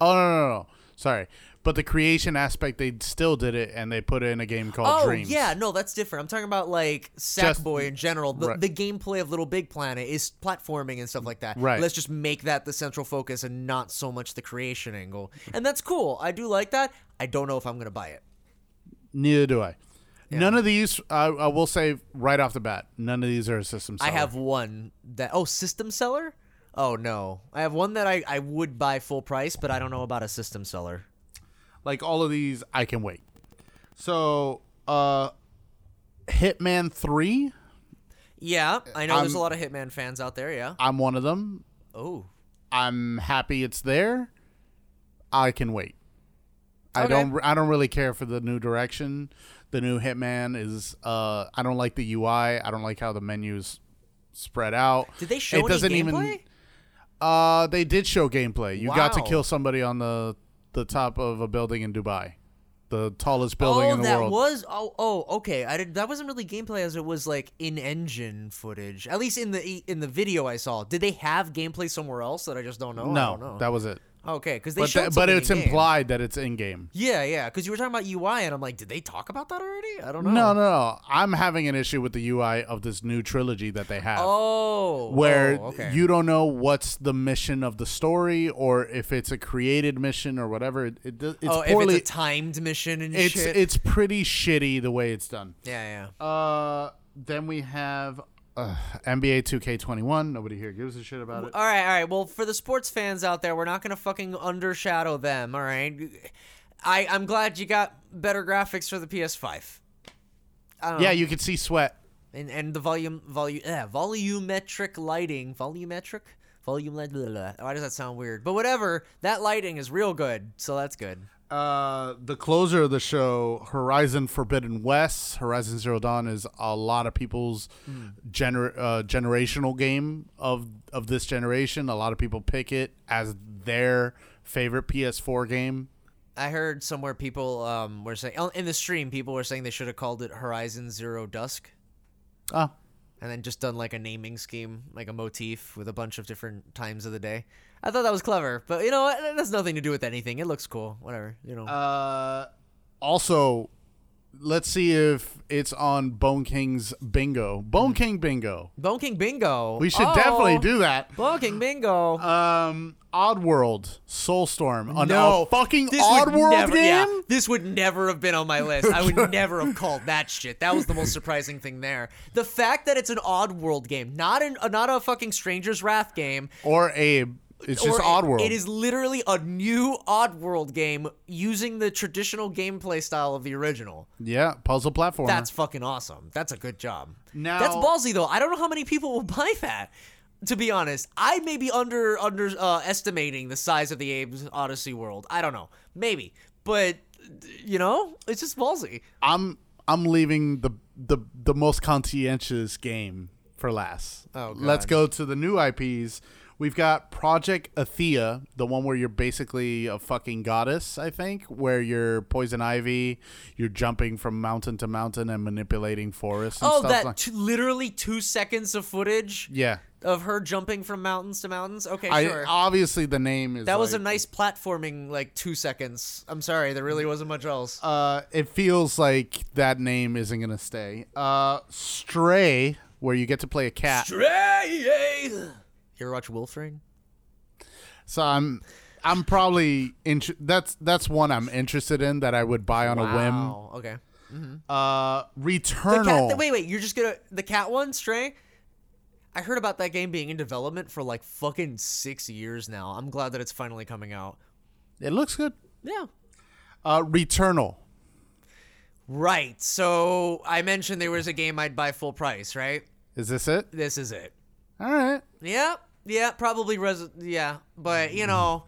Oh no, no, no. Sorry. But the creation aspect, they still did it, and they put it in a game called Oh Dreams. yeah, no, that's different. I'm talking about like Sackboy in general. The, right. the gameplay of Little Big Planet is platforming and stuff like that. Right. Let's just make that the central focus and not so much the creation angle. And that's cool. I do like that. I don't know if I'm gonna buy it. Neither do I. None of these, I, I will say right off the bat, none of these are a system I have one that oh system seller. Oh no, I have one that I, I would buy full price, but I don't know about a system seller. Like all of these. I can wait. So, uh, Hitman Three. Yeah, I know there's a I'm- lot of Hitman fans out there. Yeah. I'm one of them. Oh, I'm happy it's there. I can wait. I don't. I don't really care for the new direction. The new Hitman is. Uh, I don't like the UI. I don't like how the menus spread out. did they show It doesn't gameplay? even. Uh, they did show gameplay. You got to kill somebody on the the top of a building in Dubai, the tallest building oh, in the that world. was oh oh okay. I did that wasn't really gameplay as it was like in engine footage. At least in the in the video I saw. Did they have gameplay somewhere else that I just don't know? I don't no, know. that was it. Okay, because they But showed that, but it's in-game. implied that it's in game. Yeah, yeah. Because you were talking about UI, and I'm like, did they talk about that already? I don't know. No, no, no. I'm having an issue with the UI of this new trilogy that they have. Oh, where oh, okay. you don't know what's the mission of the story or if it's a created mission or whatever. It, it does- it's oh, poorly. if it's a timed mission and it's shit. it's pretty shitty the way it's done. yeah, yeah. Uh, then we have uh, NBA 2K21. Nobody here gives a shit about it. All right, all right. Well, for the sports fans out there, we're not gonna fucking undershadow them. All right. I I'm glad you got better graphics for the PS5. I don't Yeah, know. you can see sweat. and and the volume volume yeah, volumetric lighting volumetric volume blah, blah, blah. why does that sound weird but whatever that lighting is real good so that's good Uh, the closer of the show, Horizon Forbidden West, Horizon Zero Dawn is a lot of people's gener- uh, generational game of of this generation. A lot of people pick it as their favorite PS4 game. i heard somewhere people um were saying oh, in the stream people were saying they should have called it horizon zero dusk. Oh, and then just done like a naming scheme like a motif with a bunch of different times of the day i thought that was clever but you know what that has nothing to do with anything it looks cool whatever you know uh, also, let's see if it's on Bone King's Bingo. Bone King Bingo. bone king bingo We should Oh, definitely do that. bone king bingo Um, Oddworld, Soulstorm, an, No, a fucking this would Oddworld never, game. yeah, this would never have been on my list. I would never have called that shit. That was the most surprising thing there. The fact that it's an Oddworld game, not an not a fucking Stranger's Wrath game. Or Abe. It's just or Oddworld. It is literally a new Oddworld game using the traditional gameplay style of the original. Yeah, puzzle platformer. That's fucking awesome. That's a good job. Now- That's ballsy though. I don't know how many people will buy that. To be honest, I may be under under uh, estimating the size of the Abe's Oddysee world. I don't know, maybe, but you know, it's just ballsy. I'm I'm leaving the the the most conscientious game for last. Oh, God. Let's go to the new IPs. We've got Project Athia, the one where you're basically a fucking goddess, I think, where you're poison ivy, you're jumping from mountain to mountain and manipulating forests and Oh, stuff that like t- literally two seconds of footage Yeah. of her jumping from mountains to mountains. Okay, I sure. obviously the name is that was a nice platforming, like two seconds. I'm sorry, there really wasn't much else. uh it feels like that name isn't going to stay. Uh Stray where you get to play a cat. You ever watch Wolf Rain? So I'm I'm probably int- that's that's one I'm interested in that I would buy on a whim. Wow. Okay. whim. Uh The Returnal. cat, wait, wait. You're just gonna the cat one, Stray. I heard about that game being in development for like fucking six years now. I'm glad that it's finally coming out. It looks good. Yeah. Uh Returnal. Right. So I mentioned there was a game I'd buy full price. Right. Is this it? This is it. All right. Yeah. Yeah. Probably. Res- yeah. But you know.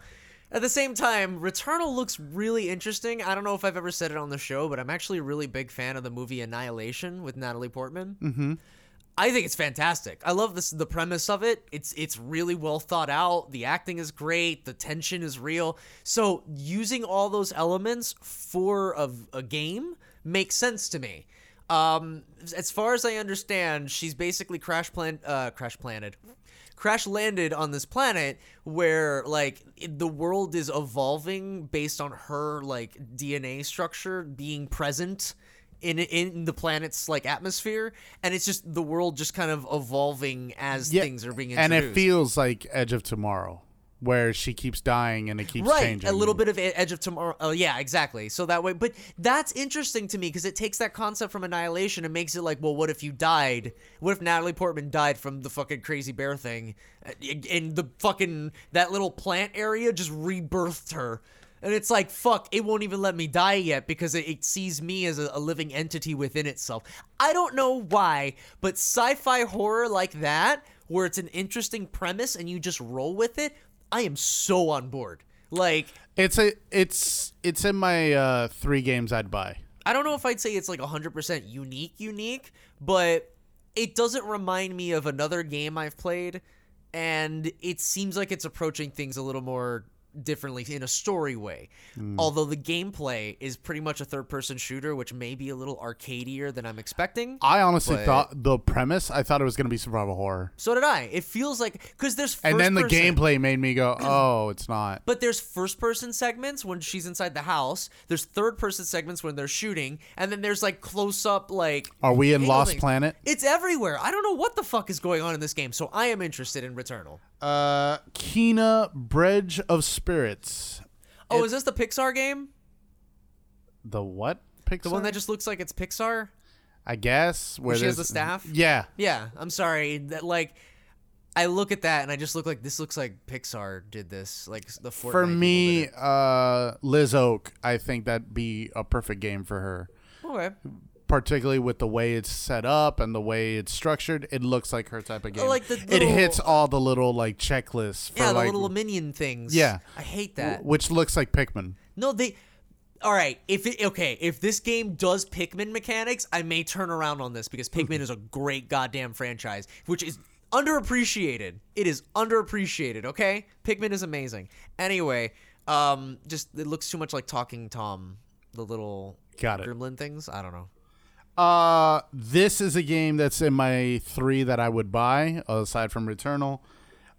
At the same time, Returnal looks really interesting. I don't know if I've ever said it on the show, but I'm actually a really big fan of the movie Annihilation with Natalie Portman. Mm-hmm. I think it's fantastic. I love this the premise of it. It's it's really well thought out. The acting is great. The tension is real. So using all those elements for a, a game makes sense to me. Um, as far as I understand, she's basically crash plan uh, crash planted. Crash landed on this planet where like the world is evolving based on her like DNA structure being present in in the planet's like atmosphere. And it's just the world just kind of evolving as Yeah, things are being and it feels like Edge of Tomorrow, where she keeps dying and it keeps right changing. a little bit of edge of tomorrow. Oh yeah exactly. So that way but that's interesting to me because it takes that concept from annihilation and makes it like well what if you died? What if natalie portman died from the fucking crazy bear thing? And the fucking that little plant area just rebirthed her. And it's like fuck it won't even let me die yet because it, it sees me as a, a living entity within itself. I don't know why but sci-fi horror like that where it's an interesting premise and you just roll with it i am so on board like It's a it's it's in my uh, three games I'd buy. I don't know if I'd say it's like 100% unique, unique, but it doesn't remind me of another game I've played, and it seems like it's approaching things a little more differently in a story way. Hmm. Although the gameplay is pretty much a third person shooter, which may be a little arcadier than I'm expecting. I honestly But- thought the premise. I thought it was going to be survival horror, So did I. It feels like because there's first and then the person- gameplay made me go, "Oh, it's not." But there's first person segments when she's inside the house. There's third person segments when they're shooting, and then there's like close up like. Are we in Lost things. Planet? It's everywhere. I don't know what the fuck is going on in this game, so I am interested in Returnal. Uh, Kena Bridge of Spirits. Oh, is this the Pixar game? The what? Pixar? The one that just looks like it's Pixar? I guess where she has the staff? Yeah, Yeah, I'm sorry. That like I look at that and I just look like this looks like Pixar did this. Like the Fortnite for me, uh, Liz Oak. I think that'd be a perfect game for her. Okay. Particularly with the way it's set up and the way it's structured, it looks like her type of game. like the it little- hits all the little like checklists for Yeah, the like little minion things. Yeah. I hate that. which looks like Pikmin. No, they. All right, if it okay, if this game does Pikmin mechanics, I may turn around on this because Pikmin is a great goddamn franchise, which is underappreciated. It is underappreciated. Okay, Pikmin is amazing. Anyway, um, just it looks too much like Talking Tom, the little Got it. gremlin things. I don't know. Uh, this is a game that's in my three that I would buy aside from Returnal.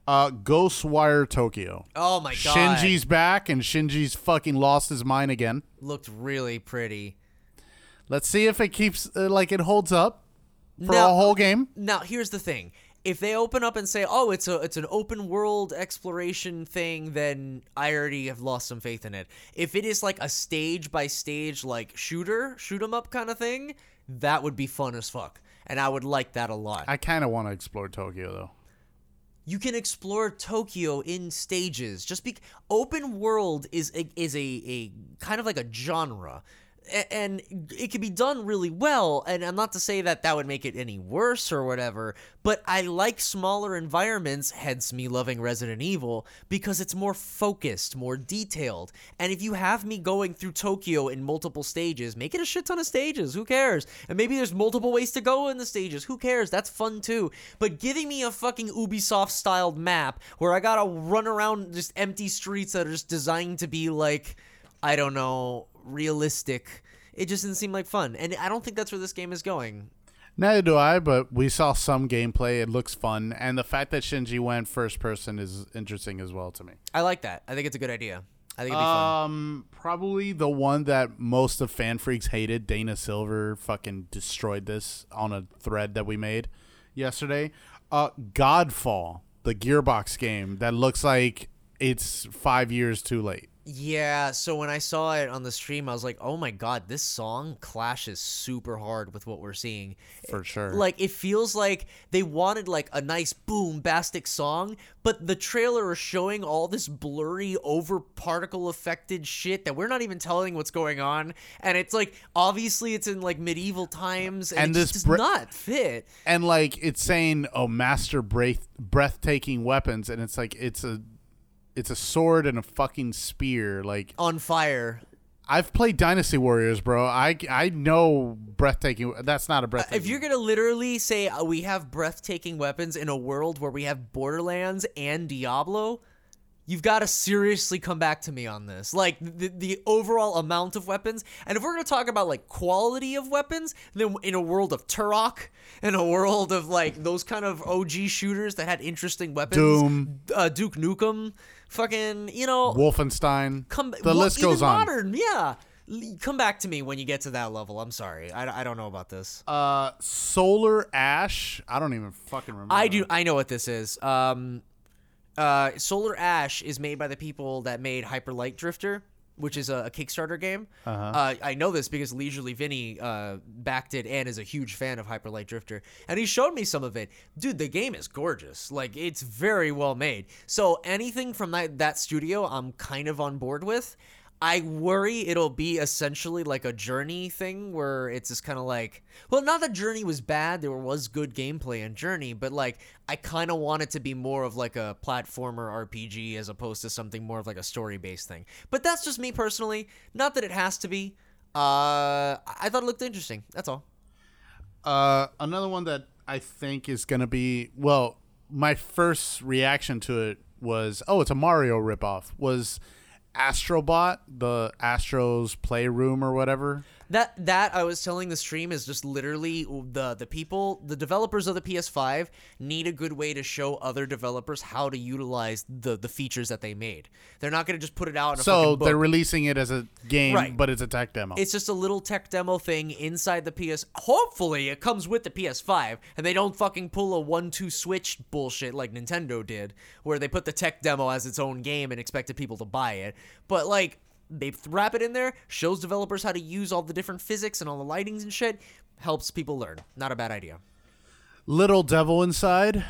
Uh, Ghostwire Tokyo. Oh my god, Shinji's back and Shinji's fucking lost his mind again. looked really pretty. Let's see if it keeps uh, like it holds up for Now- a whole game. Now, here's the thing. If they open up and say, "Oh, it's a it's an open world exploration thing," then I already have lost some faith in it. If it is like a stage by stage like shooter, shoot 'em up kind of thing, that would be fun as fuck. And I would like that a lot. I kind of want to explore Tokyo though. you can explore Tokyo in stages. Just be open world is a, is a, a kind of like a genre. And it can be done really well, and I'm not to say that that would make it any worse or whatever, but I like smaller environments, hence me loving Resident Evil, because it's more focused, more detailed. And if you have me going through Tokyo in multiple stages, make it a shit ton of stages, who cares? And maybe there's multiple ways to go in the stages, who cares? That's fun too. But giving me a fucking Ubisoft styled map where I gotta run around just empty streets that are just designed to be like, I don't know, realistic. It just didn't seem like fun. And I don't think that's where this game is going. Neither do I, but we saw some gameplay. It looks fun, and the fact that Shinji went first person is interesting as well to me. I like that. I think it's a good idea. I think it'd be fun. Um, probably the one that most of FanFreeks hated. Dana Silver fucking destroyed this on a thread that we made yesterday. Uh, Godfall, the Gearbox game that looks like it's five years too late. Yeah, so when I saw it on the stream, I was like, "Oh my god, this song clashes super hard with what we're seeing." For sure. Like it feels like they wanted like a nice boom-bastic song, but the trailer is showing all this blurry, over particle affected shit that we're not even telling what's going on, and it's like obviously it's in like medieval times, and, And this just does bre- not fit. and like it's saying oh master breath breathtaking weapons and it's like it's a it's a sword and a fucking spear like On fire. I've played Dynasty Warriors, bro. I I know breathtaking. That's not a breathtaking. If you're gonna literally say uh, we have breathtaking weapons in a world where we have Borderlands and Diablo, you've got to seriously come back to me on this. Like the, the overall amount of weapons, and if we're gonna talk about like quality of weapons, then in a world of Turok, in a world of like those kind of OG shooters that had interesting weapons, Doom. uh, Duke Nukem, fucking, you know, Wolfenstein. come the well, list goes even on. Modern, yeah. Come back to me when you get to that level. I'm sorry, I, I don't know about this. Uh, Solar Ash. I don't even fucking remember. I do. I know what this is. Um, uh, Solar Ash is made by the people that made Hyper Light Drifter, which is a, a Kickstarter game. Uh-huh. I know this because Leisurely Vinny uh, backed it and is a huge fan of Hyper Light Drifter, and he showed me some of it. Dude, the game is gorgeous. Like it's very well made. So anything from that that studio, I'm kind of on board with. I worry it'll be essentially like a journey thing where it's just kind of like, well, not that Journey was bad. There was good gameplay in Journey, but like I kind of want it to be more of like a platformer RPG as opposed to something more of like a story based thing. But that's just me personally. Not that it has to be. Uh, I thought it looked interesting. That's all. Uh, another one that I think is gonna be well. My first reaction to it was, oh, it's a Mario ripoff. Was Astrobot the Astro's Playroom or whatever? That that I was telling the stream is just literally the the people, the developers of the PS5 need a good way to show other developers how to utilize the the features that they made. They're not going to just put it out in a So fucking book. they're releasing it as a game, Right. but it's a tech demo. It's just a little tech demo thing inside the PS. Hopefully, it comes with the PS5, and they don't fucking pull a one-two switch bullshit like Nintendo did, where they put the tech demo as its own game and expected people to buy it. But like, they wrap it in there, shows developers how to use all the different physics and all the lightings and shit, helps people learn. Not a bad idea. Little Devil Inside.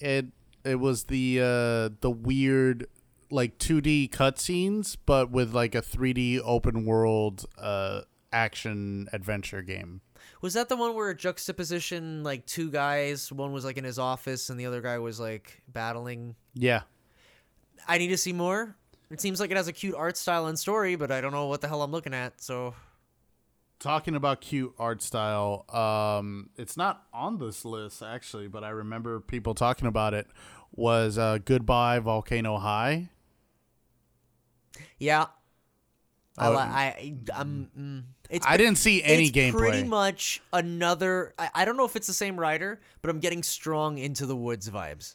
It it was the uh, the weird like 2D cutscenes, but with like a 3D open world uh, action adventure game. Was that the one where juxtaposition like two guys? One was like in his office, and the other guy was like battling Yeah. I need to see more. It seems like it has a cute art style and story, but I don't know what the hell I'm looking at. So Talking about cute art style, um, it's not on this list actually, but I remember people talking about it. Was uh, Goodbye Volcano High? yeah, I, Oh, li- I, I'm. Mm, it's I didn't see any it's gameplay. Pretty much another. I, I don't know if it's the same writer, but I'm getting strong Into the Woods vibes,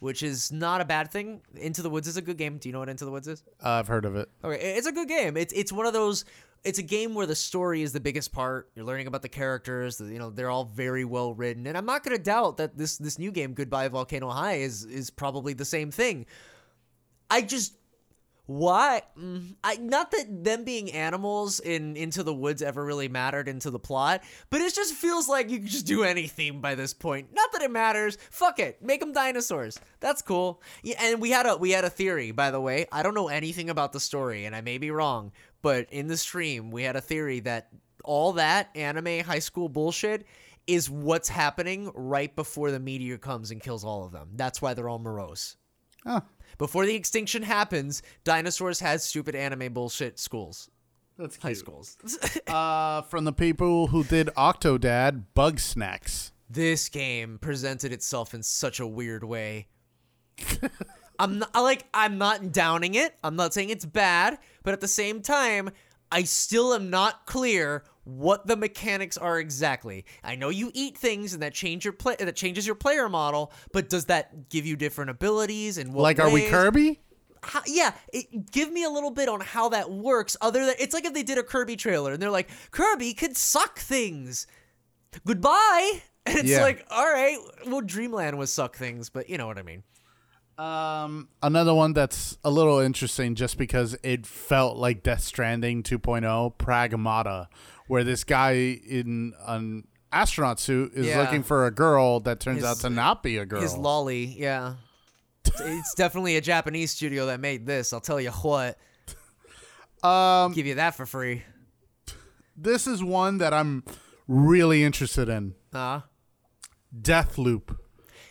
which is not a bad thing. Into the Woods is a good game. Do you know what Into the Woods is? Uh, I've heard of it. Okay, it's a good game. It's it's one of those. It's a game where the story is the biggest part. You're learning about the characters. the- You know they're all very well written, and I'm not gonna doubt that this this new game, Goodbye Volcano High, is is probably the same thing. I just why mm, I not that them being animals in Into the Woods ever really mattered into the plot, but it just feels like you can just do any theme by this point. Not that it matters. Fuck it, make them dinosaurs. That's cool. Yeah, and we had a we had a theory by the way. I don't know anything about the story, and I may be wrong, but in the stream we had a theory that all that anime high school bullshit is what's happening right before the meteor comes and kills all of them. That's why they're all morose. Oh, Before the extinction happens, dinosaurs had stupid anime bullshit schools, that's high schools. Uh, from the people who did Octodad, Bugsnax. This game presented itself in such a weird way. I'm not like I'm not downing it. I'm not saying it's bad, but at the same time, I still am not clear what the mechanics are exactly. I know you eat things and that change your play that changes your player model, but does that give you different abilities and what Like, are we? Kirby? how, yeah, it, give me a little bit on how that works. Other than it's like if they did a Kirby trailer and they're like, Kirby could suck things. Goodbye. And it's Yeah. like, all right, well, Dreamland was suck things, but you know what I mean. Um, another one that's a little interesting just because it felt like Death Stranding 2.0, Pragmata, where this guy in an astronaut suit is Yeah. looking for a girl that turns His- out to not be a girl. His lolly, yeah. It's- it's definitely a Japanese studio that made this. I'll tell you what. um, Give you that for free. this is one that I'm really interested in. Uh, Deathloop.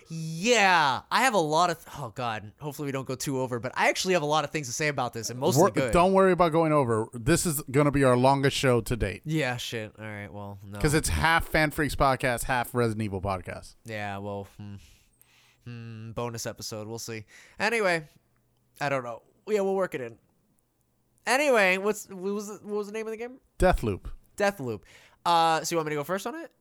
Yeah, I have a lot of. Oh God, hopefully we don't go too over. But I actually have a lot of things to say about this, and mostly We're- good. Don't worry about going over. This is going to be our longest show to date Yeah, shit. All right, well, no. because it's half FanFreeks podcast, half Resident Evil podcast. Yeah, well, hmm, hmm, bonus episode. We'll see. Anyway, I don't know. Yeah, we'll work it in. Anyway, what's what was the, what was the name of the game? Death Loop. Death Loop. Uh, so you want me to go first on it?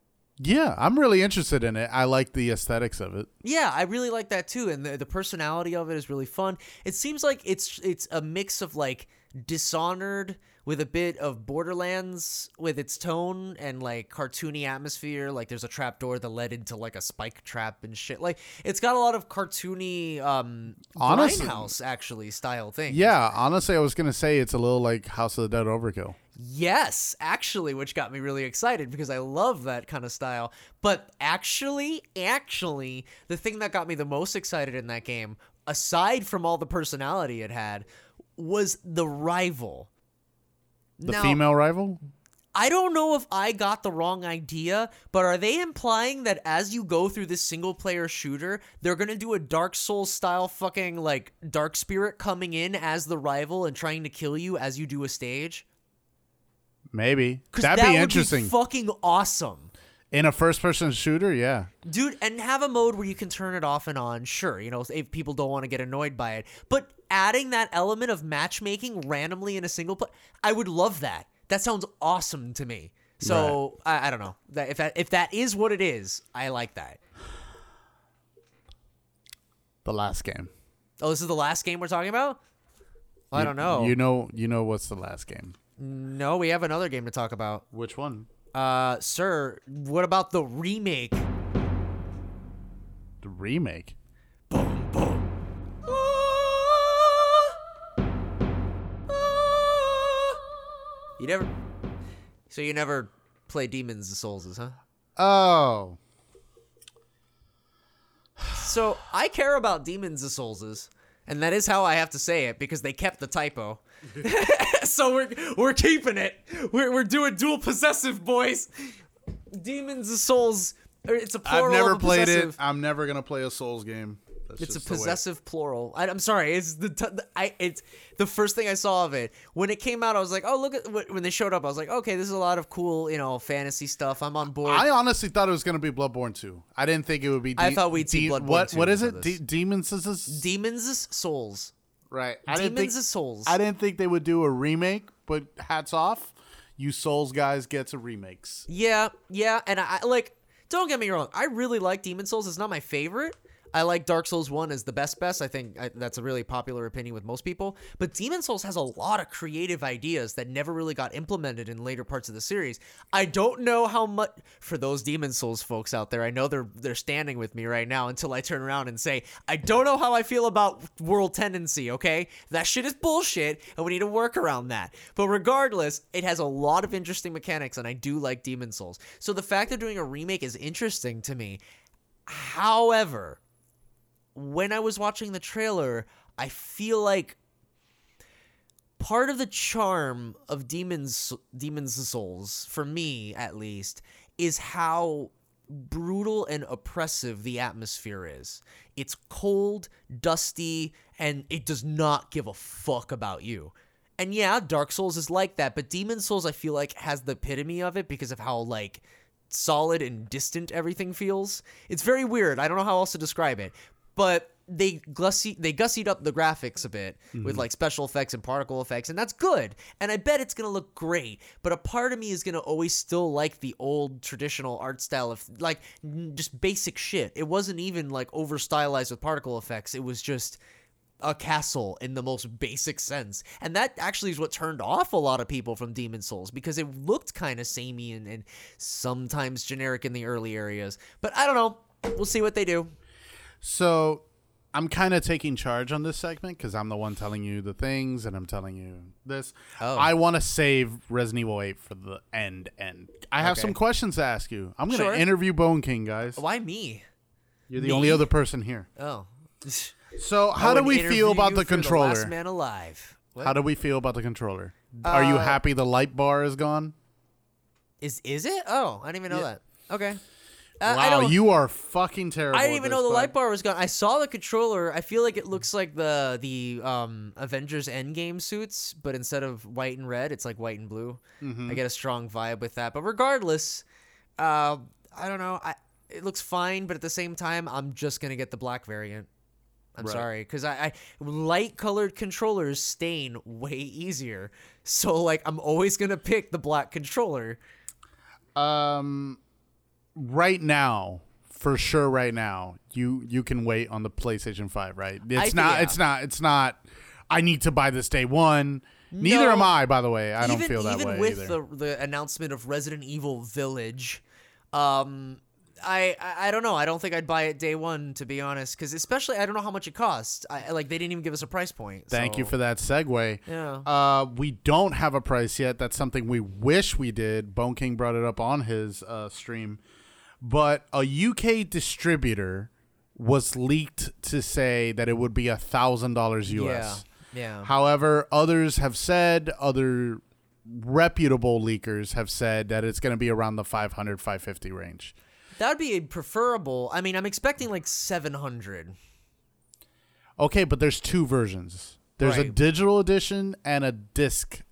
Yeah, I'm really interested in it. I like the aesthetics of it. Yeah, I really like that too, and the, the personality of it is really fun. It seems like it's it's a mix of like Dishonored with a bit of Borderlands with its tone and like cartoony atmosphere. Like there's a trap door that led into like a spike trap and shit. Like it's got a lot of cartoony um Honestly- grindhouse actually style thing. Yeah, honestly, I was to say it's a little like House of the Dead Overkill. Yes, actually, which got me really excited because I love that kind of style. But actually, actually, the thing that got me the most excited in that game, aside from all the personality it had, was the rival. The Now, female rival? I don't know if I got the wrong idea, but are they implying that as you go through this single player shooter, they're gonna do a Dark Souls style fucking like Dark Spirit coming in as the rival and trying to kill you as you do a stage? Maybe. That'd that be interesting. Be fucking awesome. In a first person shooter, yeah. dude and have a mode where you can turn it off and on sure you know if people don't want to get annoyed by it but adding that element of matchmaking randomly in a single play i would love that that sounds awesome to me so I, I don't know that if that if that is what it is i like that The last game. oh this is the last game we're talking about i You- don't know You know you know what's the last game. No we have another game to talk about Which one? uh sir what about the remake The remake. Boom, boom. You never so you never play demons and souls huh Oh. So I care about Demons of Soulses, and that is how I have to say it because they kept the typo. so we're we're keeping it. We're we're doing dual possessive, boys. Demons of Souls. It's a plural. I've never played it. possessive. I'm never gonna play a Souls game. That's It's a just the way- possessive plural. I, I'm sorry. It's the t- I. It's the first thing I saw of it when it came out. I was like, oh look at when they showed up. I was like, okay, this is a lot of cool, you know, fantasy stuff. I'm on board. I honestly thought it was gonna be Bloodborne 2. I didn't think it would be. I thought we'd see De- Bloodborne What 2 what is it? De- Demons is? Demons Souls. Right. I didn't Demons think, of Souls. I didn't think they would do a remake, but hats off. You Souls guys get to remakes. Yeah, yeah, and I I- like. Don't get me wrong. I really like Demon Souls. It's not my favorite. I like Dark Souls One as the best best. I think I, that's a really popular opinion with most people. But Demon Souls has a lot of creative ideas that never really got implemented in later parts of the series. I don't know how much for those Demon Souls folks out there. I know they're they're standing with me right now until I turn around and say I don't know how I feel about World Tendency. Okay, that shit is bullshit, and we need to work around that. But regardless, it has a lot of interesting mechanics, and I do like Demon Souls. So the fact they're doing a remake is interesting to me. However, when I was watching the trailer, I feel like part of the charm of Demons Demons Souls, for me at least, is how brutal and oppressive the atmosphere is. It's cold, dusty, and it does not give a fuck about you. And yeah, Dark Souls is like that, but Demon Souls I feel like has the epitome of it because of how like solid and distant everything feels. It's very weird. I don't know how else to describe it. But they gussy they gussied up the graphics a bit with mhm. like special effects and particle effects, and that's good. And I bet it's gonna look great. But a part of me is gonna always still like the old traditional art style of like n- just basic shit. It wasn't even like over stylized with particle effects. It was just a castle in the most basic sense. And that actually is what turned off a lot of people from Demon Souls because it looked kind of samey and, and sometimes generic in the early areas. But I don't know. We'll see what they do. So I'm kind of taking charge on this segment because I'm the one telling you the things and I'm telling you this. Oh. I want to save Resident Evil 8 for the end. And I have Okay. some questions to ask you. I'm going to Sure. interview Bone King, guys. Why me? You're the me? only other person here. Oh. So how do we feel about the controller? last man alive. What? how do we feel about the controller? Are you Uh, happy the light bar is gone? is is it? Oh, I didn't even know Yeah. that. Okay. I- I wow, don't- you are fucking terrible. I didn't even this, know the bud. light bar was gone. I saw the controller. I feel like it looks like the the um, Avengers Endgame suits, but instead of white and red, it's like white and blue. Mm-hmm. I get a strong vibe with that. But regardless, uh, I don't know. I it looks fine, but at the same time, I'm just gonna get the black variant. I'm Right. sorry, because I, I light colored controllers stain way easier. So like, I'm always gonna pick the black controller. Um, right now, for sure, right now, you you can wait on the PlayStation Five. Right? It's thi- not. yeah. It's not. It's not. I need to buy this day one. Neither No. am I, by the way. I don't even, feel that even way with either. the the announcement of Resident Evil Village, um, I, I I don't know. I don't think I'd buy it day one to be honest, because especially I don't know how much it costs. I like they didn't even give us a price point. Thank you for that segue. Yeah. Uh, we don't have a price yet. That's something we wish we did. Bone King brought it up on his uh, stream, but a UK distributor was leaked to say that it would be a thousand dollars US. Yeah. yeah. However, others have said, other reputable leakers have said that it's going to be around the 500, 550 range. That would be preferable. I mean, I'm expecting like 700. Okay, but there's two versions. There's a digital edition and a disc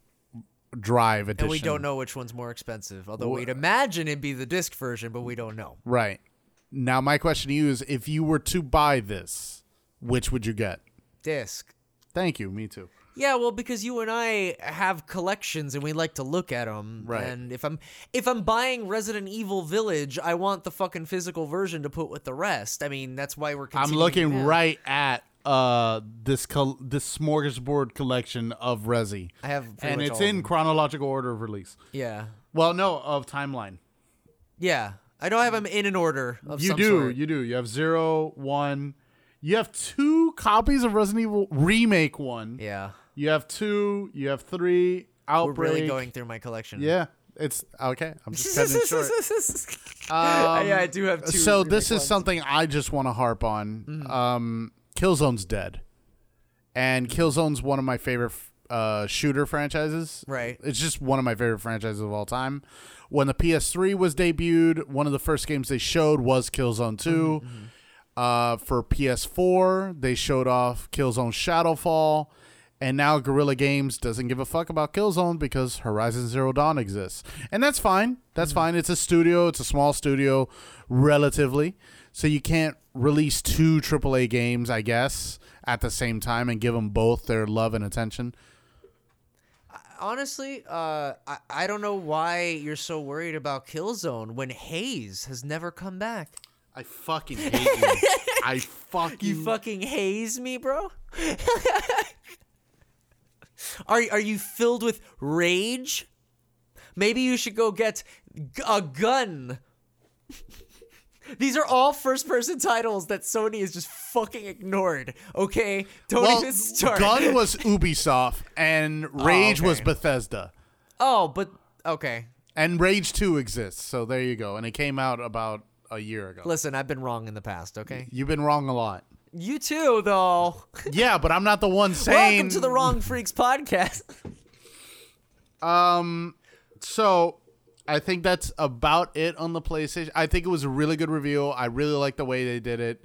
drive edition. And we don't know which one's more expensive. Although we'd imagine it'd be the disc version, but we don't know. Right. Now, my question to you is if you were to buy this, which would you get? Disc. Thank you. Me too. Yeah, well, because you and I have collections and we like to look at them. Right. And if I'm if I'm buying Resident Evil Village, I want the fucking physical version to put with the rest. I mean, that's why we're. I'm looking right at uh this col- this smorgasbord collection of Resi. I have and it's in chronological order of release. Yeah, Well, no, of timeline. yeah. I don't have them in an order of You do, sort. you do. You have zero, one. You have two copies of Resident Evil remake one. Yeah, You have two. You have three. outbreak. we're really going through my collection. Yeah, it's okay. I'm just cutting it short. yeah, I do have two. so this is. Mm-hmm. something I just want to harp on. Um, Killzone's dead, and Killzone's one of my favorite uh, shooter franchises. Right. It's just one of my favorite franchises of all time. When the PS3 was debuted, one of the first games they showed was Killzone 2. Mm-hmm, Uh, for PS4, they showed off Killzone Shadowfall. And now Guerrilla Games doesn't give a fuck about Killzone because Horizon Zero Dawn exists. And that's fine. That's fine. It's a studio, it's a small studio, relatively. So you can't release two AAA games, I guess, at the same time and give them both their love and attention. Honestly, uh, I, I don't know why you're so worried about Killzone when Haze has never come back. I fucking hate you. I fucking. You fucking haze me, bro. are are you filled with rage? Maybe you should go get a gun. These are all first-person titles that Sony has just fucking ignored. Okay, don't well, even start. Gun was Ubisoft and Rage was okay. Bethesda. oh, but okay. And Rage 2 exists. So there you go. And it came out about a year ago. Listen, I've been wrong in the past. Okay, You've been wrong a lot. you too, though. Yeah, but I'm not the one saying. Welcome to the Wrong Freaks podcast. Um, so I think that's about it on the PlayStation. I think it was a really good review. I really like the way they did it.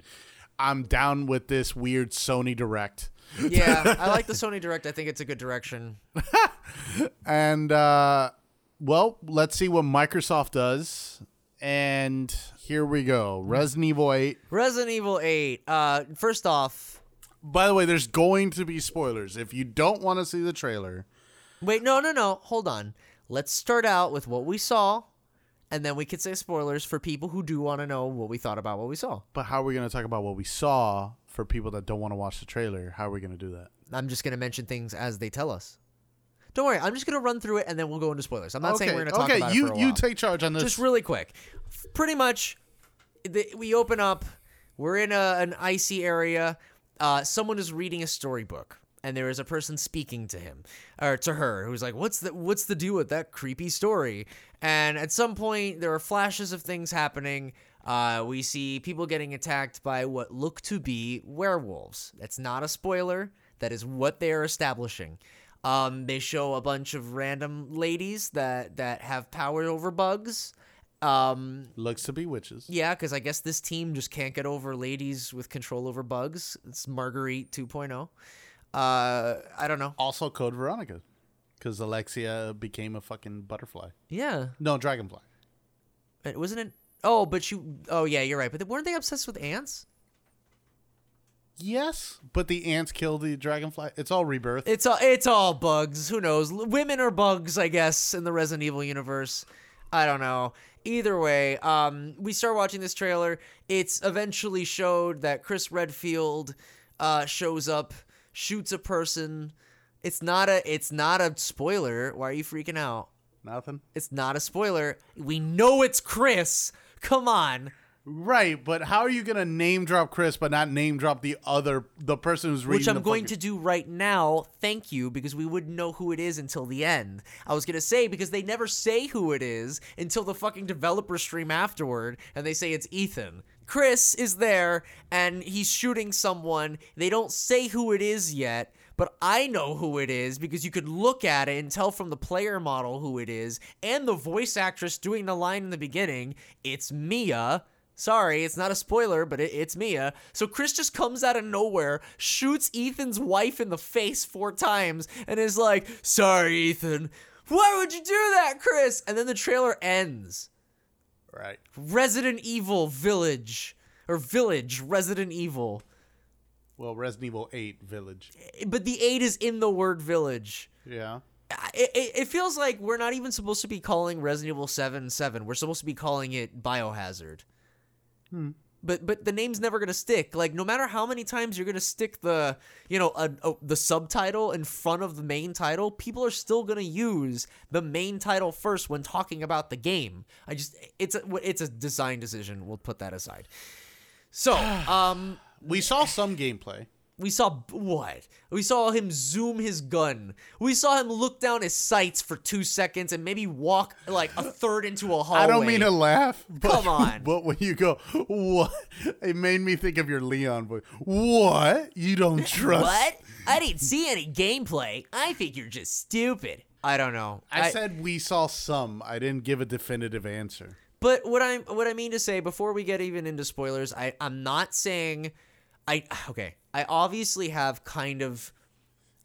I'm down with this weird Sony Direct. yeah, I like the Sony Direct. I think it's a good direction. And uh well, let's see what Microsoft does. And here we go. Resident Evil 8. Resident Evil 8. Uh, first off, By the way, there's going to be spoilers. If you don't want to see the trailer, wait, no, no, no. Hold on. Let's start out with what we saw, and then we could say spoilers for people who do want to know what we thought about what we saw. but how are we going to talk about what we saw for people that don't want to watch the trailer? How are we going to do that? I'm just going to mention things as they tell us. Don't worry. I'm just going to run through it, and then we'll go into spoilers. I'm not saying we're going to talk okay, about you it a you while. take charge on this. just really quick. Pretty much, the, we open up. We're in a, an icy area. Uh, someone is reading a storybook, and there is a person speaking to him or to her, who's like, "What's the What's the deal with that creepy story?" And at some point, there are flashes of things happening. Uh, we see people getting attacked by what look to be werewolves. That's not a spoiler. That is what they are establishing. Um, they show a bunch of random ladies that that have power over bugs, Um, Looks to be witches. yeah, because I guess this team just can't get over ladies with control over bugs. It's Marguerite 2.0. Uh, I don't know. Also, Code Veronica, because Alexia became a fucking butterfly. Yeah, No, dragonfly. it wasn't it. Oh, but you. Oh, yeah, you're right. But they- weren't they obsessed with ants? Yes, but the ants killed the dragonfly. It's all rebirth. It's all it's all bugs. Who knows? Women are bugs, I guess, in the Resident Evil universe. I don't know. Either way, um, we start watching this trailer. It's eventually showed that Chris Redfield uh, shows up, shoots a person. It's not a it's not a spoiler. Why are you freaking out? Nothing. It's not a spoiler. We know it's Chris. Come on. Right, but how are you gonna name drop Chris but not name drop the other the person who's reading? Which I'm going fucking- to do right now. Thank you, because we wouldn't know who it is until the end. I was gonna say because they never say who it is until the fucking developer stream afterward, and they say it's Ethan. Chris is there and he's shooting someone. They don't say who it is yet, but I know who it is because you could look at it and tell from the player model who it is and the voice actress doing the line in the beginning. It's Mia. Sorry, it's not a spoiler, but it, it's Mia. So Chris just comes out of nowhere, shoots Ethan's wife in the face four times, and is like, Sorry, Ethan. Why would you do that, Chris? And then the trailer ends. Right. Resident Evil Village. Or Village, Resident Evil. Well, Resident Evil Eight Village. But the 8 is in the word village. Yeah. It, it, it feels like we're not even supposed to be calling Resident Evil 7 7. We're supposed to be calling it Biohazard. Hmm. But but the name's never gonna stick. Like no matter how many times you're gonna stick the you know a, a, the subtitle in front of the main title, people are still gonna use the main title first when talking about the game. I just it's a it's a design decision. We'll put that aside. So um We saw some gameplay. We saw what? We saw him zoom his gun. We saw him look down his sights for two seconds and maybe walk like a third into a hallway. I don't mean to laugh, but, Come on. But when you go, what? It made me think of your Leon voice. What? You don't trust? What? I didn't see any gameplay. I think you're just stupid. I don't know. I, said we saw some. I didn't give a definitive answer. But what I what I mean to say before we get even into spoilers, I I'm not saying I okay. I obviously have kind of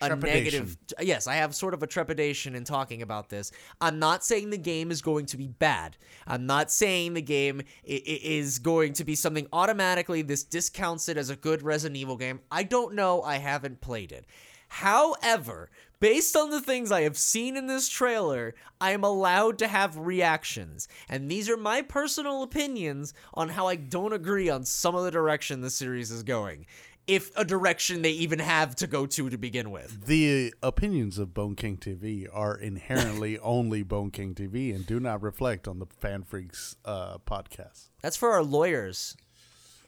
a negative yes i have sort of a trepidation in talking about this. I'm not saying the game is going to be bad. I'm not saying the game is going to be something automatically this discounts it as a good resident evil game. I don't know. I haven't played it. However based on the things i have seen in this trailer i am allowed to have reactions and these are my personal opinions on how i don't agree on some of the direction the series is going if a direction they even have to go to to begin with. The opinions of Bone King TV are inherently only Bone King TV and do not reflect on the FanFreeks uh, podcast. That's for our lawyers.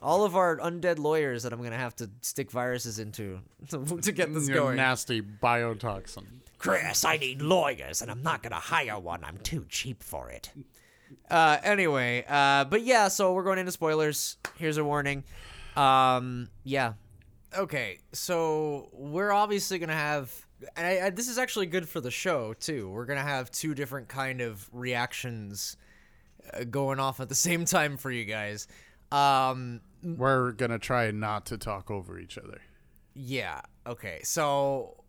All of our undead lawyers that I'm going to have to stick viruses into to get this Your going. nasty biotoxin. Chris, I need lawyers and I'm not going to hire one. I'm too cheap for it. Uh, anyway, uh, but yeah, so we're going into spoilers. Here's a warning. Um, yeah. Okay, so we're obviously gonna have, and I, I, this is actually good for the show too. We're gonna have two different kind of reactions uh, going off at the same time for you guys. Um, We're gonna try not to talk over each other. yeah. Okay. So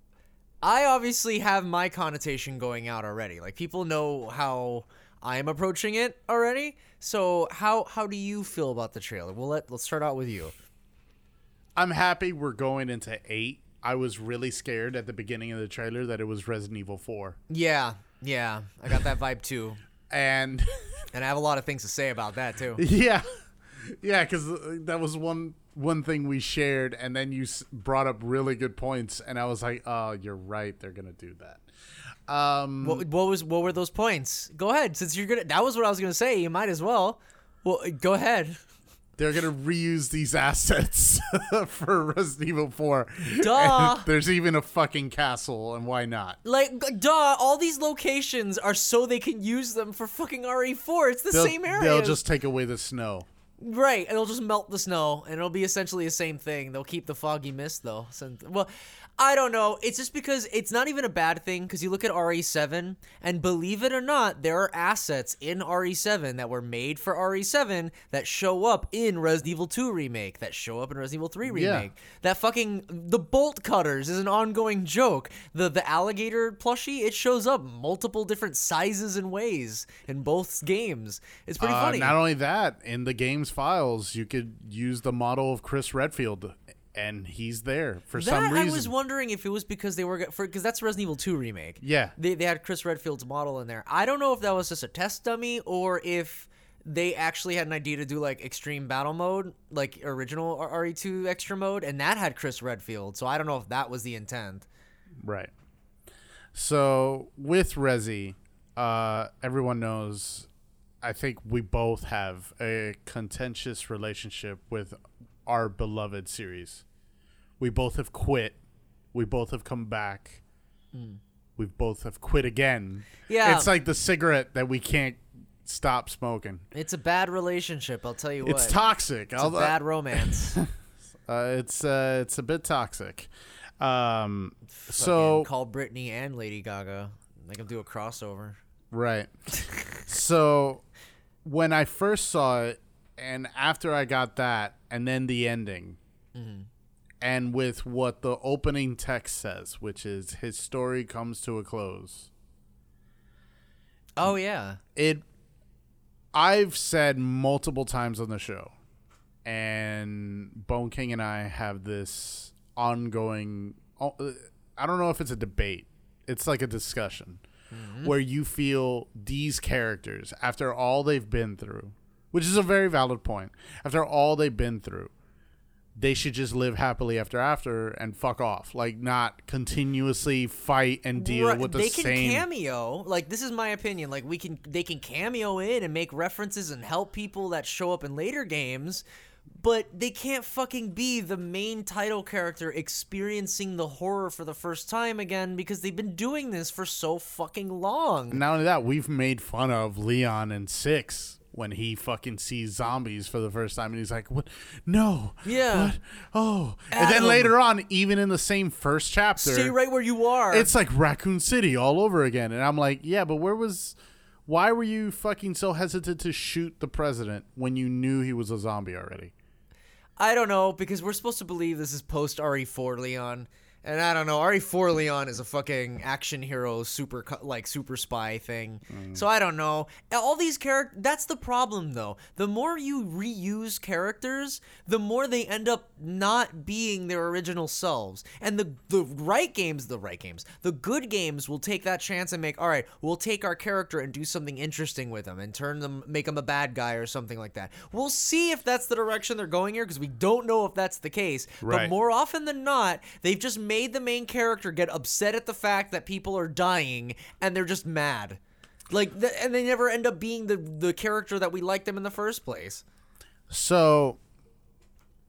I obviously have my connotation going out already. Like people know how I'm approaching it already. So how how do you feel about the trailer? We'll let let's start out with you. I'm happy we're going into eight. I was really scared at the beginning of the trailer that it was Resident Evil 4. Yeah. Yeah. I got that vibe too. And And I have a lot of things to say about that too. yeah. Yeah, cuz that was one one thing we shared and then you s- brought up really good points and I was like, "Oh, you're right. They're going to do that." Um What, what was what were those points? Go ahead. Since you're gonna, that was what I was gonna say. You might as well. Well, go ahead. they're going to reuse these assets for Resident Evil 4. Duh. And there's even a fucking castle and why not? Like, duh. All these locations are so they can use them for fucking RE4. It's the They'll, same area. they'll just take away the snow. Right, it'll just melt the snow, and it'll be essentially the same thing. They'll keep the foggy mist though. Since, well, I don't know. It's just because it's not even a bad thing. Because you look at RE7, and believe it or not, there are assets in RE7 that were made for RE7 that show up in Resident Evil 2 remake, that show up in Resident Evil 3 Yeah. remake. That fucking the bolt cutters is an ongoing joke. The the alligator plushie it shows up multiple different sizes and ways in both games. It's pretty Uh, funny. not only that, in the game's files, you could use the model of Chris Redfield, and he's there for That some reason. I was wondering if it was because they were for because that's Resident Evil 2 remake. Yeah. They they had Chris Redfield's model in there. I don't know if that was just a test dummy or if they actually had an idea to do like extreme battle mode, like original RE2 extra mode, and that had Chris Redfield. So I don't know if that was the intent. Right. So with Resi, uh, everyone knows. I think we both have a contentious relationship with our beloved series. We both have quit. We both have come back. We both have quit again. Yeah. It's like the cigarette that we can't stop smoking. It's a bad relationship, I'll tell you what. It's toxic. It's a bad romance. Uh, it's uh, it's a bit toxic. Um, so call Britney and Lady Gaga. Make them do a crossover. Right. so when I first saw it, and after I got that, and then the ending, and with what the opening text says, which is his story comes to a close, Oh yeah. it. I've said multiple times on the show, and Bone King and I have this ongoing. oh, uh, I don't know if it's a debate. It's like a discussion where you feel these characters, after all they've been through, which is a very valid point, after all they've been through, they should just live happily after after and fuck off. Like not continuously fight and deal Right, with the they can same. cameo. Like this is my opinion. Like we can, they can cameo in and make references and help people that show up in later games, but they can't fucking be the main title character experiencing the horror for the first time again because they've been doing this for so fucking long. Not only that, we've made fun of Leon and six when he fucking sees zombies for the first time and he's like, "What? No. Yeah. What? Oh." And then later on, even in the same first chapter, Stay right where you are. it's like Raccoon City all over again. And I'm like, "Yeah, but where was? Why were you fucking so hesitant to shoot the president when you knew he was a zombie already?" I don't know because we're supposed to believe this is post RE4 Leon, and I don't know. RE4 Leon is a fucking action hero, super like super spy thing. Mm. So I don't know. All these characters. That's the problem, though. The more you reuse characters, the more they end up not being their original selves. And the the right games, the right games, the good games will take that chance and make. All right, we'll take our character and do something interesting with them and turn them, make them a bad guy or something like that. We'll see if that's the direction they're going here because we don't know if that's the case. But more often than not, they've just made the main character get upset at the fact that people are dying and they're just mad. Like, and they never end up being the the character that we liked them in the first place. So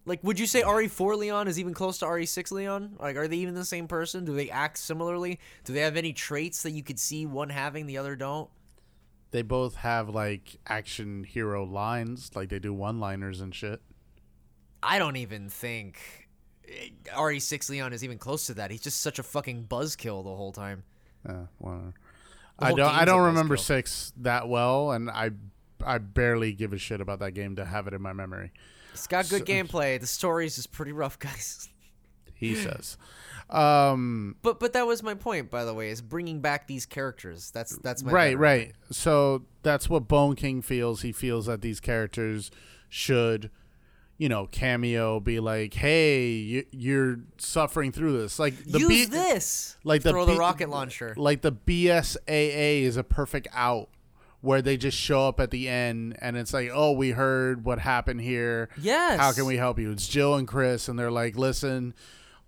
Like, would you say RE4 Leon is even close to RE6 Leon? Like, are they even the same person? Do they act similarly? Do they have any traits that you could see one having, the other don't? they both have like action hero lines, like they do one-liners and shit. I don't even think RE6 Leon is even close to that. He's just such a fucking buzzkill the whole time. Uh. The I don't. I don't remember six that well, and I I barely give a shit about that game to have it in my memory. It's got good gameplay. The story's just pretty rough, guys. He says, um, But but that was my point, by the way, is bringing back these characters. That's that's my right, right. So that's what Bone King feels. He feels that these characters should, you know, cameo, be like, "Hey, you, you're suffering through this." Like the Use B- this. like the throw the B- rocket launcher. like the BSAA is a perfect out where they just show up at the end and it's like, oh, we heard what happened here. Yes. How can we help you? It's Jill and Chris, and they're like, listen,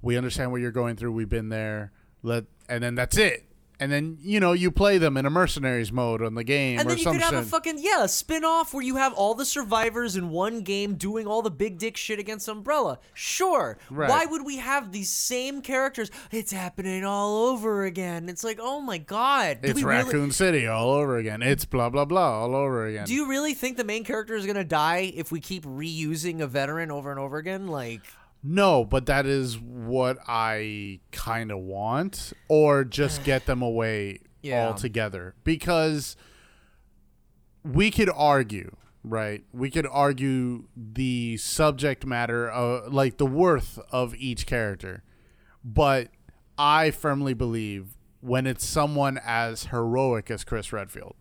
we understand what you're going through. We've been there. Let and then that's it. And then you know you play them in a mercenaries mode on the game And or then you some could have shit. a fucking yeah, a spin-off where you have all the survivors in one game doing all the big dick shit against Umbrella. Sure. Right. Why would we have these same characters? It's happening all over again. It's like, oh my god. It's we really- Raccoon City all over again. It's blah blah blah all over again. do you really think the main character is gonna die if we keep reusing a veteran over and over again? Like, No, but that is what I kind of want, or just get them away Yeah. altogether. Because we could argue, right? We could argue the subject matter, of, like the worth of each character. But I firmly believe when it's someone as heroic as Chris Redfield,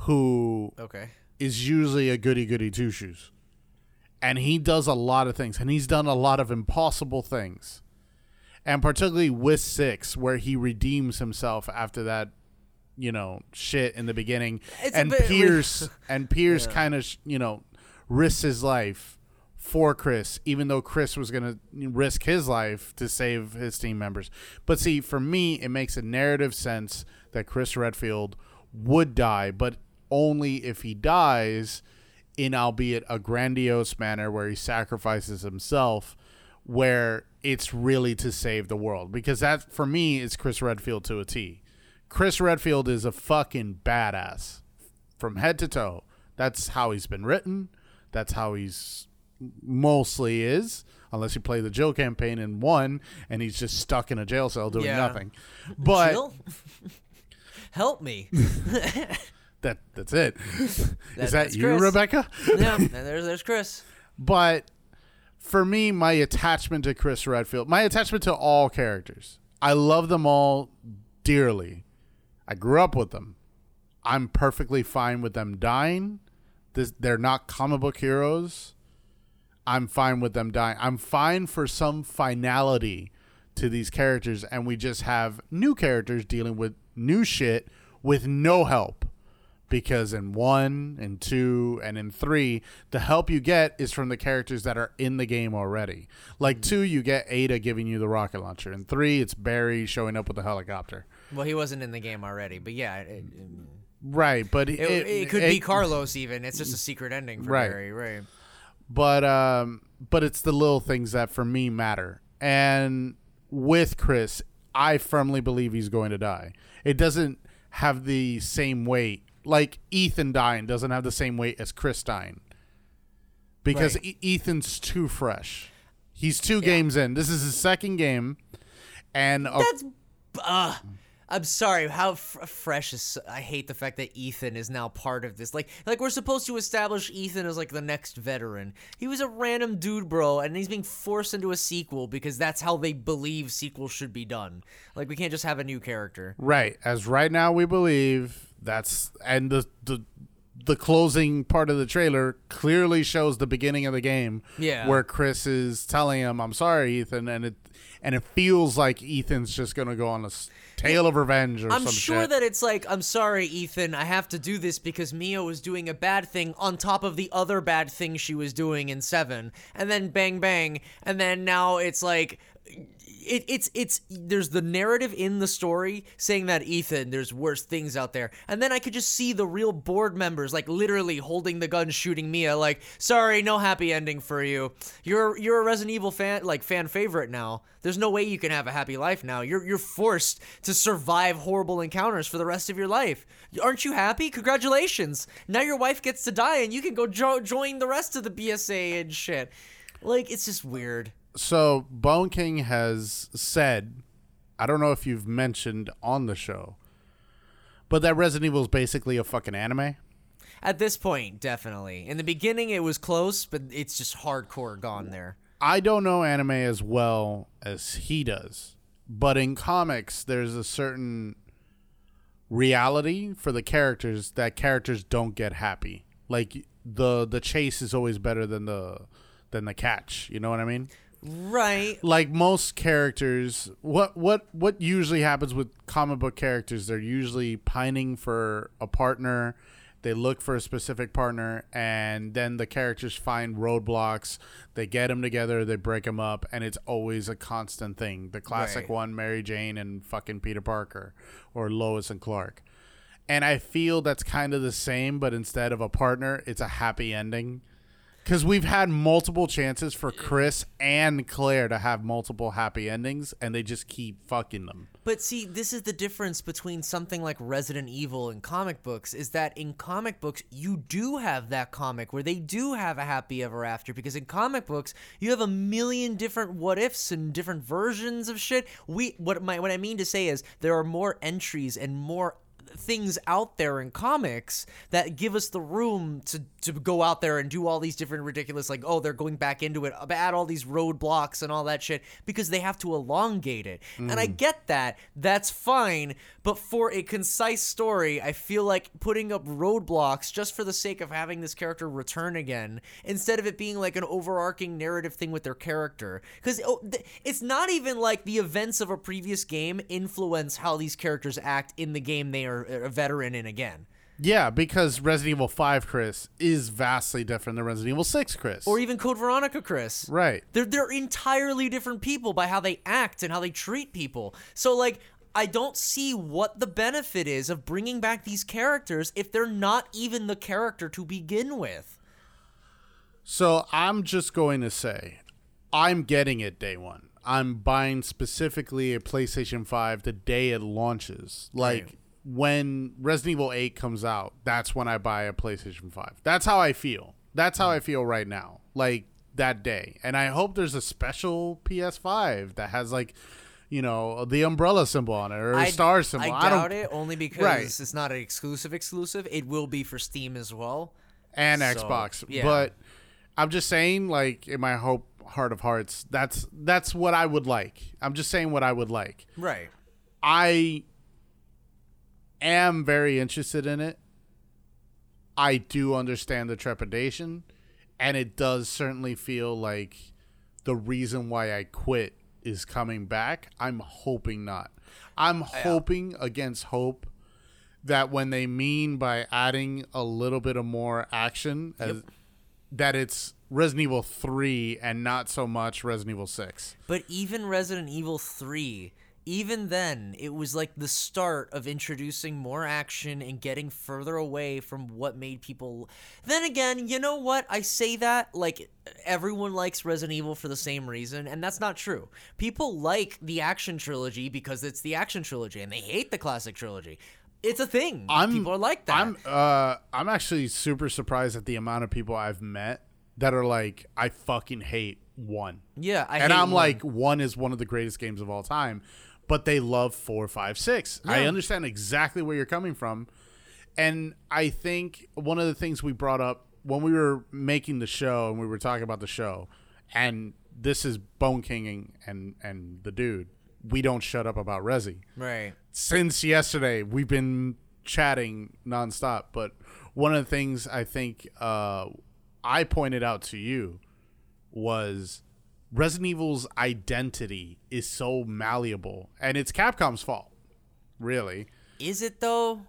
who okay. is usually a goody goody two shoes. And he does a lot of things, and he's done a lot of impossible things. And particularly with six, where he redeems himself after that, you know, shit in the beginning. It's and bit- Pierce and Pierce kind of, you know, risks his life for Chris, even though Chris was gonna risk his life to save his team members. But see, for me, it makes a narrative sense that Chris Redfield would die, but only if he dies in albeit a grandiose manner where he sacrifices himself where it's really to save the world because that for me is Chris Redfield to a T. Chris Redfield is a fucking badass from head to toe. That's how he's been written. That's how he's mostly is unless you play the Jill campaign in one and he's just stuck in a jail cell doing Yeah. nothing. But Jill? Help me. that that's it. is that that's you, Chris. Rebecca? yeah, and there's there's Chris. But for me, my attachment to Chris Redfield, my attachment to all characters, I love them all dearly. I grew up with them. I'm perfectly fine with them dying. This, they're not comic book heroes. I'm fine with them dying. I'm fine for some finality to these characters, and we just have new characters dealing with new shit with no help because in one and two and in three the help you get is from the characters that are in the game already like two you get ada giving you the rocket launcher and three it's barry showing up with the helicopter Well, he wasn't in the game already, but yeah, it, it, right but it, it could be Carlos. Even it's just a secret ending for Right. Barry, right? but um but it's the little things that for me matter and with chris i firmly believe he's going to die it doesn't have the same weight like ethan dying doesn't have the same weight as chris dying because Right. E- ethan's too fresh he's two games in this is his second game and a- That's uh I'm sorry. How f- fresh is? I hate the fact that Ethan is now part of this. Like, like we're supposed to establish Ethan as like the next veteran. He was a random dude, bro, and he's being forced into a sequel because that's how they believe sequels should be done. Like, we can't just have a new character. Right. As right now we believe that's and the the the closing part of the trailer clearly shows the beginning of the game. Yeah. Where Chris is telling him, "I'm sorry, Ethan," and it and it feels like Ethan's just gonna go on a tale of revenge or I'm sure shit. that it's like, I'm sorry, Ethan, I have to do this because Mia was doing a bad thing on top of the other bad thing she was doing in Seven, and then bang bang, and then now it's like. It, it's it's there's the narrative in the story saying that Ethan there's worse things out there. And then I could just see the real board members like literally holding the gun shooting Mia like sorry no happy ending for you. You're you're a Resident Evil fan like fan favorite now. There's no way you can have a happy life now. You're you're forced to survive horrible encounters for the rest of your life. Aren't you happy? Congratulations. Now your wife gets to die and you can go jo- join the rest of the BSA and shit. Like it's just weird so Bone King has said, I don't know if you've mentioned on the show, but that Resident Evil is basically a fucking anime. At this point, definitely. In the beginning, it was close, but it's just hardcore gone there. I don't know anime as well as he does, but in comics, there's a certain reality for the characters that characters don't get happy. Like the the chase is always better than the than the catch. You know what I mean? Right. Like most characters, what what what usually happens with comic book characters? They're usually pining for a partner. they look for a specific partner, and then the characters find roadblocks. They get them together, they break them up, and it's always a constant thing. The classic Right. one, Mary Jane and fucking Peter Parker, or Lois and Clark. And I feel that's kind of the same, but instead of a partner, it's a happy ending. Because we've had multiple chances for Chris and Claire to have multiple happy endings, and they just keep fucking them. But see, this is the difference between something like Resident Evil and comic books is that in comic books you do have that comic where they do have a happy ever after because in comic books you have a million different what ifs and different versions of shit. We what my what I mean to say is there are more entries and more things out there in comics that give us the room to to go out there and do all these different ridiculous like oh they're going back into it add all these roadblocks and all that shit because they have to elongate it. And i mm. get that. That's fine. But for a concise story i feel like putting up roadblocks just for the sake of having this character return again instead of it being like an overarching narrative thing with their character. Because oh, it's not even like the events of a previous game influence how these characters act in the game they are a veteran in again Yeah, because Resident Evil 5 Chris is vastly different than Resident Evil 6 Chris. or even Code Veronica Chris. right. They're they're entirely different people by how they act and how they treat people. So like I don't see what the benefit is of bringing back these characters if they're not even the character to begin with. So I'm just going to say, I'm getting it day one. I'm buying specifically a PlayStation 5 the day it launches. Like Right. When Resident Evil 8 comes out, that's when I buy a PlayStation 5. That's how I feel. That's how I feel right now. Like that day. And I hope there's a special PS5 that has like, you know, the umbrella symbol on it or a I- star symbol. I don't doubt it only because Right. it's not an exclusive exclusive. It will be for Steam as well. and So, Xbox. yeah. But I'm just saying, like in my hope heart of hearts, that's that's what I would like. I'm just saying what I would like. Right. I am very interested in it. I do understand the trepidation, and it does certainly feel like the reason why I quit is coming back. I'm hoping not. I'm hoping against hope that when they mean by adding a little bit of more action, as, that it's Resident Evil 3 and not so much Resident Evil 6. But even Resident Evil 3, even then, it was like the start of introducing more action and getting further away from what made people. Then again, you know what? I say that like everyone likes Resident Evil for the same reason, and that's not true. People like the action trilogy because it's the action trilogy, and they hate the classic trilogy. It's a thing. I'm people are like that. I'm uh I'm actually super surprised at the amount of people I've met that are like I fucking hate one. yeah, I and I'm one. like one is one of the greatest games of all time, but they love four, five, six. I understand exactly where you're coming from, and I think one of the things we brought up when we were making the show and we were talking about the show, and this is Bone King and and the dude. We don't shut up about Resi right. since yesterday we've been chatting nonstop but one of the things i think uh, i pointed out to you was resident evil's identity is so malleable and it's capcom's fault really Is it though?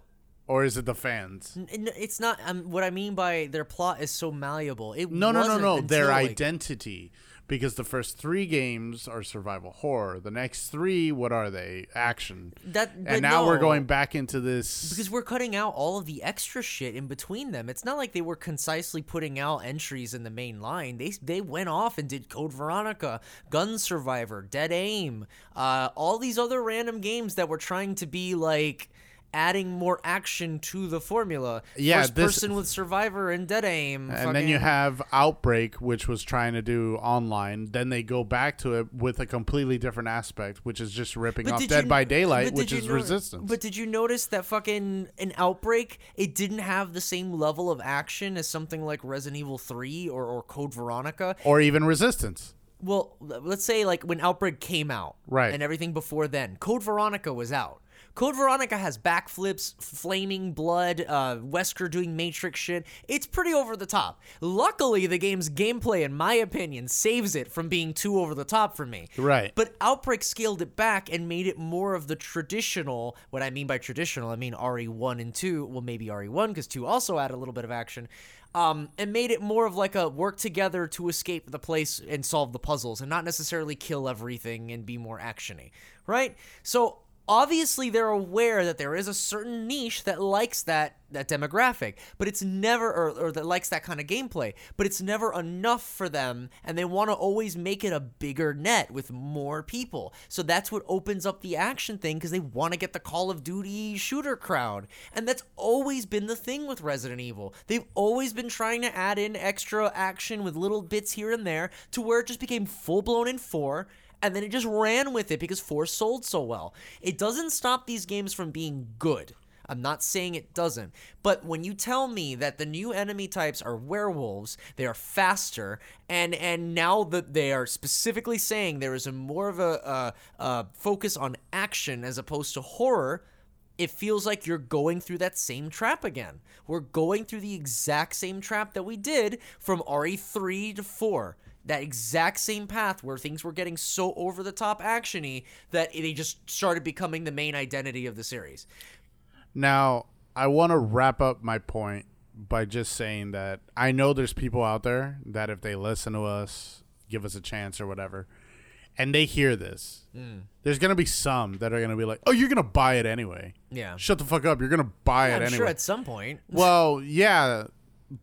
or is it the fans It's not. Um, what I mean by their plot is so malleable. It no no no no their like- identity because the first three games are survival horror the next three what are they action That- and now we're going back into this because we're cutting out all of the extra shit in between them. It's not like they were concisely putting out entries in the main line. They they went off and did Code Veronica, Gun Survivor, Dead Aim, uh, all these other random games that were trying to be like adding more action to the formula. Yeah, First this- person with Survivor and Dead Aim. And then you have Outbreak, which was trying to do online. Then they go back to it with a completely different aspect, which is just ripping off Dead you- by Daylight, but which is no- Resistance. But did you notice that fucking an outbreak? It didn't have the same level of action as something like Resident Evil Three or, or Code Veronica. or even Resistance. Well, let's say like when Outbreak came out, Right. and everything before then, Code Veronica was out. Code Veronica has backflips, flaming blood, uh, Wesker doing Matrix shit. It's pretty over the top. Luckily, the game's gameplay, in my opinion, saves it from being too over the top for me. Right. But Outbreak scaled it back and made it more of the traditional. What I mean by traditional, I mean RE1 and 2. Well, maybe RE1 because 2 also added a little bit of action. Um, and made it more of like a work together to escape the place and solve the puzzles and not necessarily kill everything and be more actiony, right? So obviously they're aware that there is a certain niche that likes that that demographic but it's never or, or that likes that kind of gameplay but it's never enough for them and they want to always make it a bigger net with more people. So that's what opens up the action thing because they want to get the call of duty shooter crowd. And that's always been the thing with resident evil. They've always been trying to add in extra action with little bits here and there to where it just became full blown in 4 and then it just ran with it because 4 sold so well. It doesn't stop these games from being good. I'm not saying it doesn't, but when you tell me that the new enemy types are werewolves, they are faster, and and now that they are specifically saying there is a more of a, a, a focus on action as opposed to horror, it feels like you're going through that same trap again. We're going through the exact same trap that we did from RE3 to 4 that exact same path where things were getting so over the top actiony that they just started becoming the main identity of the series. Now, I want to wrap up my point by just saying that I know there's people out there that if they listen to us, give us a chance or whatever, and they hear this, Hmm. there's going to be some that are going to be like, oh, you're going to buy it anyway. Yeah. Shut the fuck up. You're going to buy it I'm anyway. sure at some point. well, yeah,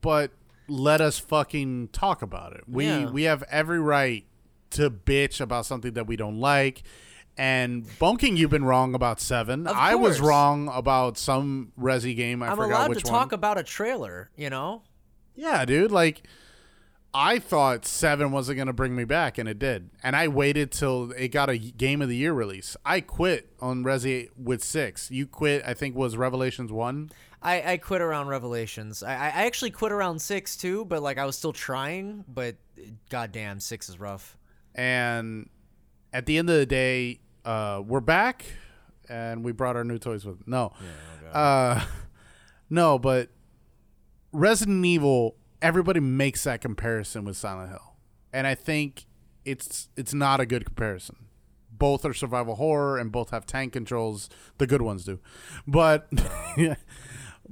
but let us fucking talk about it. We Yeah. we have every right to bitch about something that we don't like. And Bone King, you've been wrong about seven. I was wrong about some Resi game. I I'm forgot allowed which to one. talk about a trailer, you know? Yeah, dude. Like, I thought seven wasn't gonna bring me back, and it did. And I waited till it got a game of the year release. I quit on Resi with six. You quit. I think was Revelations one. I, I quit around Revelations. I, I actually quit around six too, but like I was still trying, but goddamn, six is rough. And at the end of the day, uh, we're back, and we brought our new toys with. No, uh, no, but Resident Evil. Everybody makes that comparison with Silent Hill, and I think it's it's not a good comparison. Both are survival horror, and both have tank controls. The good ones do, but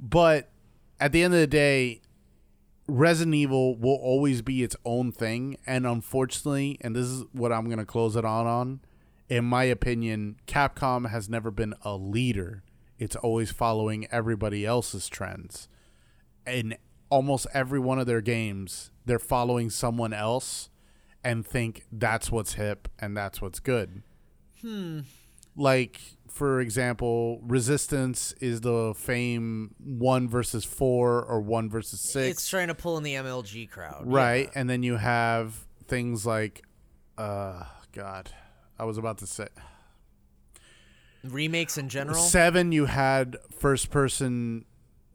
but at the end of the day, Resident Evil will always be its own thing, and unfortunately, and this is what I'm gonna close it on on. In my opinion, Capcom has never been a leader. It's always following everybody else's trends. In almost every one of their games, they're following someone else and think that's what's hip and that's what's good. Hmm. Like, for example, Resistance is the fame one versus four or one versus six. It's trying to pull in the MLG crowd. Right. And then you have things like uh God. I was about to say Remakes in general. seven you had first person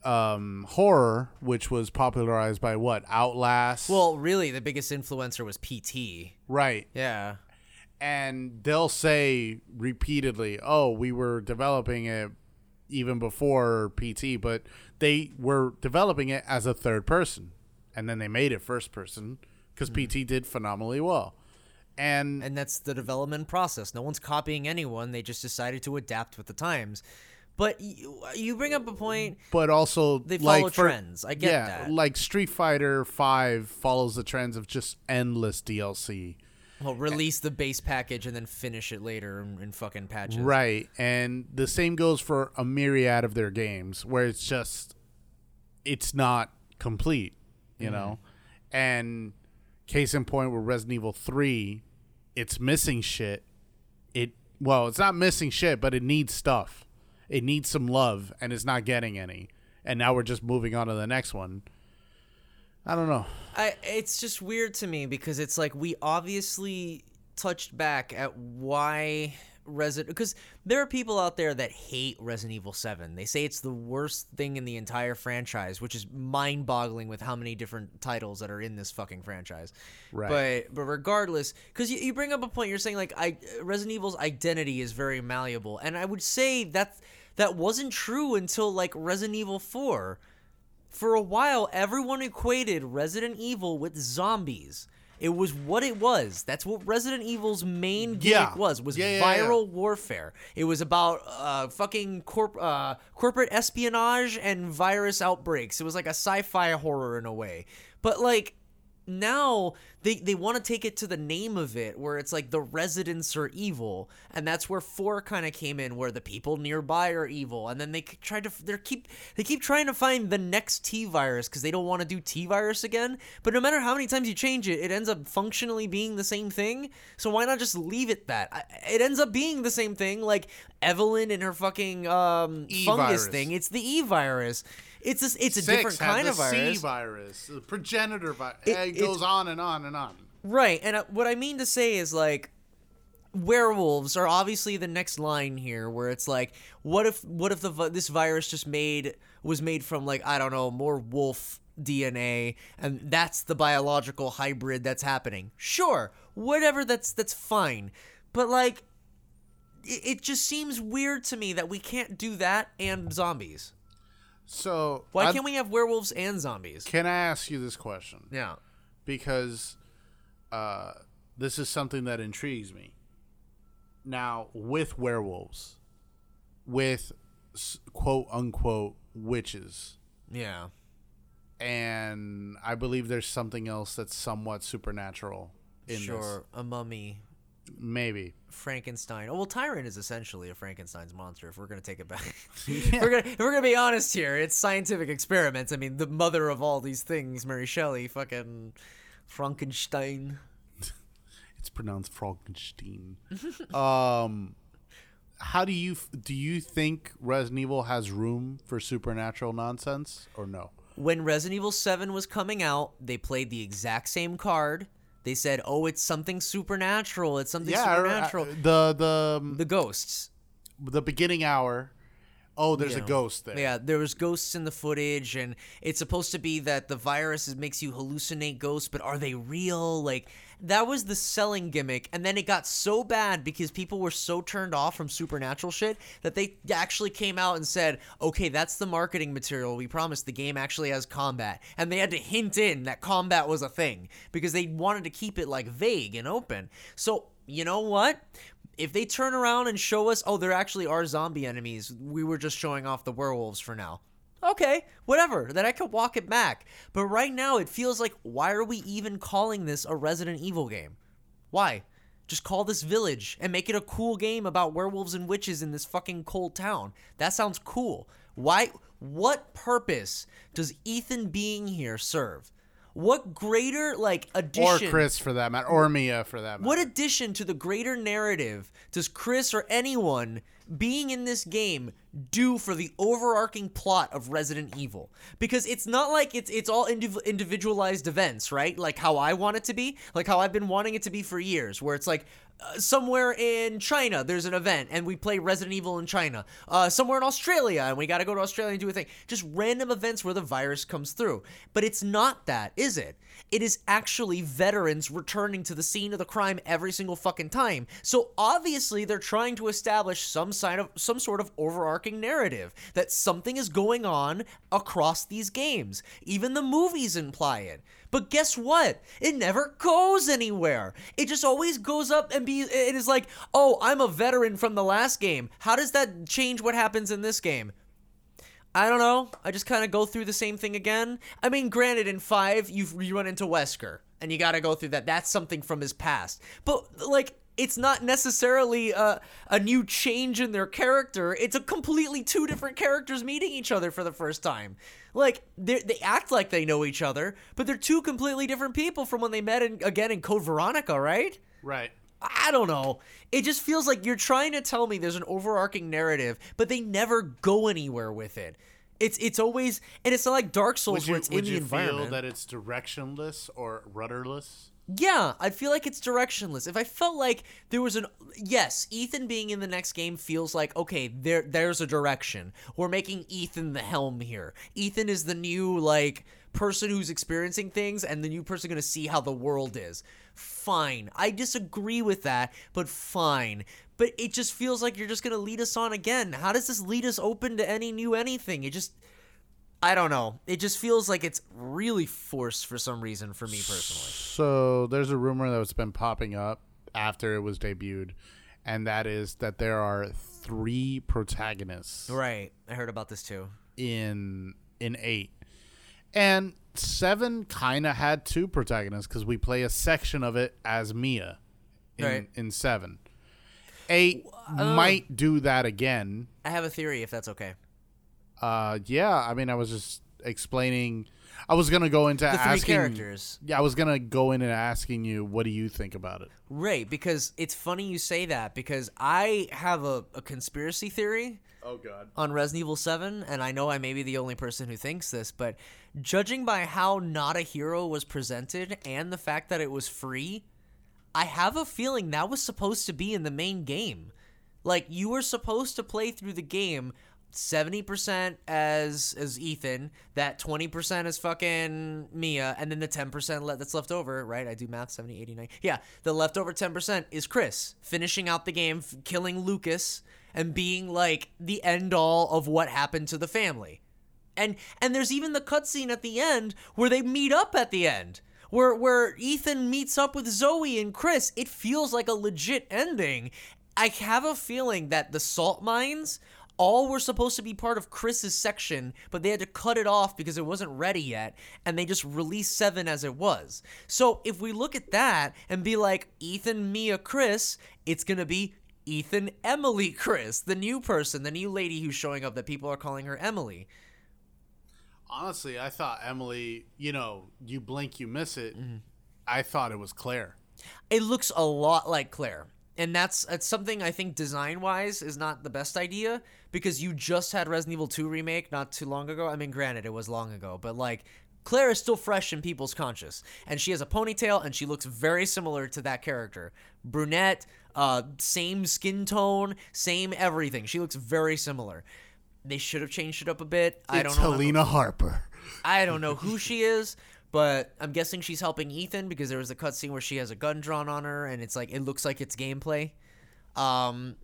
um horror, which was popularized by what? Outlast. well, really, the biggest influencer was PT. right. Yeah. And they'll say repeatedly, Oh, we were developing it even before PT, but they were developing it as a third person. And then they made it first person because mm-hmm. PT did phenomenally well. And and that's the development process. No one's copying anyone. They just decided to adapt with the times. But you, you bring up a point. but also They like follow for- trends. I get yeah, that. like Street Fighter Five follows the trends of just endless DLC, Well, release the base package and then finish it later in, in fucking patches. right? And the same goes for a myriad of their games, where it's just it's not complete, you know. Mm-hmm. And case in point, with Resident Evil Three, it's missing shit. It well, it's not missing shit, but it needs stuff. It needs some love, and it's not getting any. And now we're just moving on to the next one. I don't know. I, it's just weird to me because it's like we obviously touched back at why Resident because there are people out there that hate Resident Evil 7. They say it's the worst thing in the entire franchise, which is mind-boggling with how many different titles that are in this fucking franchise. Right. But but regardless, because you, you bring up a point, you're saying like I Resident Evil's identity is very malleable, and I would say that that wasn't true until like Resident Evil 4. For a while, everyone equated Resident Evil with zombies. It was what it was. That's what Resident Evil's main gimmick Yeah. was. Was Yeah, yeah, viral warfare. It was about uh, fucking corp- uh, corporate espionage and virus outbreaks. It was like a sci-fi horror in a way. But like now they they want to take it to the name of it where it's like the residents are evil and that's where 4 kind of came in where the people nearby are evil and then they tried to they keep they keep trying to find the next T virus cuz they don't want to do T virus again but no matter how many times you change it it ends up functionally being the same thing so why not just leave it that? I, it ends up being the same thing like Eveline and her fucking um fungus thing. It's the E virus it's a, it's a Six different kind of virus C virus, the progenitor virus. It- It, goes on and on and on. Right, and uh, what I mean to say is like werewolves are obviously the next line here where it's like what if what if the this virus just made was made from like I don't know, more wolf DNA and that's the biological hybrid that's happening. Sure, whatever that's that's fine. But like it, it just seems weird to me that we can't do that and zombies. So Why I'd- can't we have werewolves and zombies? Can I ask you this question? Yeah. because uh, this is something that intrigues me. Now, with werewolves, with quote unquote witches, Yeah. and I believe there's something else that's somewhat supernatural in Sure, a mummy, this. Maybe. Frankenstein. Oh, well, Tyrant is essentially a Frankenstein's monster. If we're gonna take it back, if we're gonna we're gonna be honest here. It's scientific experiments. I mean, the mother of all these things, Mary Shelley, fucking Frankenstein. It's pronounced Frankenstein. um, how do you do you think Resident Evil has room for supernatural nonsense or no? When Resident Evil Seven was coming out, they played the exact same card. They said, "Oh, it's something supernatural. It's something Yeah, I- I- supernatural." the the um, the ghosts. the beginning hour. Oh, there's a ghost there. Yeah, there was ghosts in the footage, and it's supposed to be that the virus makes you hallucinate ghosts, but are they real? Like that was the selling gimmick, and then it got so bad because people were so turned off from supernatural shit that they actually came out and said, "Okay, that's the marketing material. We promised the game actually has combat," and they had to hint in that combat was a thing because they wanted to keep it like vague and open. So you know what? If they turn around and show us, oh, there actually are zombie enemies, we were just showing off the werewolves for now. Okay, whatever. Then I could walk it back. But right now, it feels like, why are we even calling this a Resident Evil game? Why? Just call this Village and make it a cool game about werewolves and witches in this fucking cold town. That sounds cool. Why? What purpose does Ethan being here serve? What greater like addition or? Chris for that matter, or Mia for that matter. What addition to the greater narrative does Chris or anyone being in this game do for the overarching plot of Resident Evil? Because it's not like it's it's all indiv- individualized events, right? Like how I want it to be, like how I've been wanting it to be for years, where it's like uh, somewhere in China there's an event and we play Resident Evil in China. Uh, somewhere in Australia and we got to go to Australia and do a thing. Just random events where the virus comes through. But it's not that, is it? It is actually veterans returning to the scene of the crime every single fucking time. So obviously they're trying to establish some sign of some sort of overarching narrative that something is going on across these games. Even the movies imply it. But guess what? It never goes anywhere. It just always goes up and be it is like, "Oh, I'm a veteran from the last game. How does that change what happens in this game?" I don't know. I just kind of go through the same thing again. I mean, granted, in five, you you run into Wesker, and you got to go through that. That's something from his past. But like, it's not necessarily a a new change in their character. It's a completely two different characters meeting each other for the first time. Like they they act like they know each other, but they're two completely different people from when they met in, again in Code Veronica, right? Right. I don't know. It just feels like you're trying to tell me there's an overarching narrative, but they never go anywhere with it. It's it's always and it's not like Dark Souls Would where you, it's would in the you environment. feel that it's directionless or rudderless? Yeah, I feel like it's directionless. If I felt like there was an yes, Ethan being in the next game feels like okay, there there's a direction. We're making Ethan the helm here. Ethan is the new like person who's experiencing things and the new person going to see how the world is. Fine. I disagree with that, but fine. But it just feels like you're just going to lead us on again. How does this lead us open to any new anything? It just I don't know. It just feels like it's really forced for some reason for me personally. So there's a rumor that's been popping up after it was debuted, and that is that there are three protagonists Right. I heard about this too. in in eight, and seven kind of had two protagonists because we play a section of it as Mia in, Right. in seven. Eight oh. might do that again. I have a theory if that's okay. Uh, yeah. I mean, I was just explaining. I was gonna go into The three asking. characters. Yeah, I was gonna go in and asking you, what do you think about it? Right, because it's funny you say that because I have a, a conspiracy theory Oh God. on Resident Evil 7, and I know I may be the only person who thinks this, but judging by how not a hero was presented and the fact that it was free, I have a feeling that was supposed to be in the main game. Like you were supposed to play through the game 70% as as Ethan, that 20% is fucking Mia, and then the 10% le- that's left over, right? I do math 70, 89. Yeah, the leftover 10% is Chris finishing out the game, f- killing Lucas and being like the end all of what happened to the family. And and there's even the cutscene at the end where they meet up at the end. Where where Ethan meets up with Zoe and Chris. It feels like a legit ending. I have a feeling that the salt mines all were supposed to be part of Chris's section, but they had to cut it off because it wasn't ready yet, and they just released 7 as it was. So if we look at that and be like Ethan, Mia, Chris, it's going to be Ethan, Emily, Chris, the new person, the new lady who's showing up that people are calling her Emily. Honestly, I thought Emily. You know, you blink, you miss it. Mm-hmm. I thought it was Claire. it looks a lot like Claire. And that's that's something I think design wise is not the best idea because you just had Resident Evil 2 remake not too long ago. I mean, granted, it was long ago, but like Claire is still fresh in people's conscious, and she has a ponytail and she looks very similar to that character. Brunette, uh, same skin tone, same everything. She looks very similar. They should have changed it up a bit. I don't know. Helena Harper. I don't know who she is, but I'm guessing she's helping Ethan because there was a cutscene where she has a gun drawn on her, and it's like it looks like it's gameplay. Um,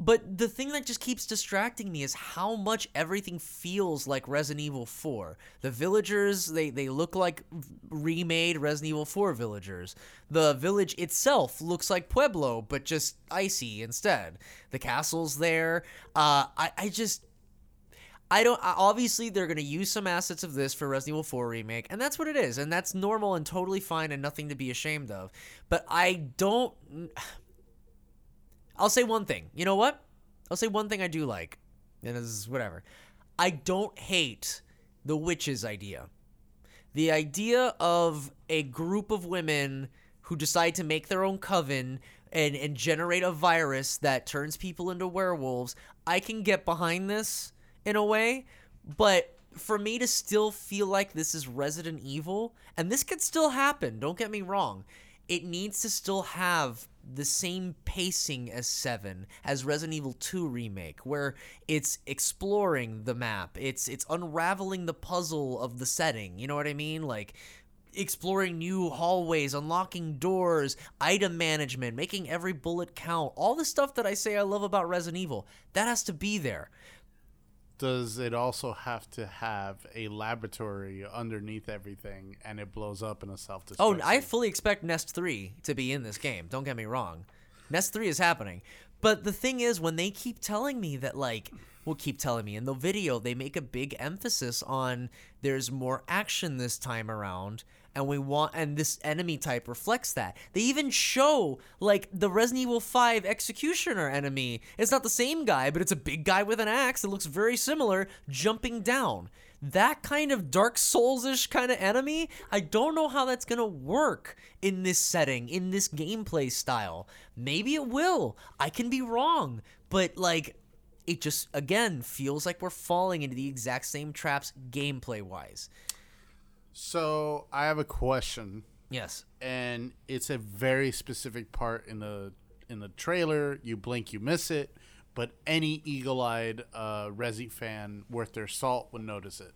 but the thing that just keeps distracting me is how much everything feels like Resident Evil 4. The villagers, they, they look like remade Resident Evil 4 villagers. The village itself looks like Pueblo, but just icy instead. The castle's there. Uh, I, I just. I don't. Obviously, they're gonna use some assets of this for Resident Evil 4 remake, and that's what it is, and that's normal and totally fine and nothing to be ashamed of. But I don't. I'll say one thing. You know what? I'll say one thing I do like, and is whatever. I don't hate the witches idea. The idea of a group of women who decide to make their own coven and, and generate a virus that turns people into werewolves, I can get behind this in a way, but for me to still feel like this is Resident Evil, and this could still happen, don't get me wrong, it needs to still have the same pacing as 7 as Resident Evil 2 remake where it's exploring the map it's it's unraveling the puzzle of the setting you know what I mean? Like exploring new hallways unlocking doors item management making every bullet count all the stuff that I say I love about Resident Evil that has to be there Does it also have to have a laboratory underneath everything, and it blows up in a self destruct? Oh, I fully expect Nest 3 to be in this game. Don't get me wrong. Nest 3 is happening. But the thing is, when they keep telling me that, like, will keep telling me in the video, they make a big emphasis on there's more action this time around. And we want, and this enemy type reflects that. They even show, like, the Resident Evil 5 Executioner enemy. It's not the same guy, but it's a big guy with an axe that looks very similar, jumping down that kind of Dark Souls ish kind of enemy, I don't know how that's going to work in this setting, in this gameplay style. Maybe it will. I can be wrong. But, like, it just, again, feels like we're falling into the exact same traps gameplay wise. So I have a question Yes. and it's a very specific part in the in the trailer. You blink, you miss it. But any eagle-eyed uh, Resi fan worth their salt would notice it.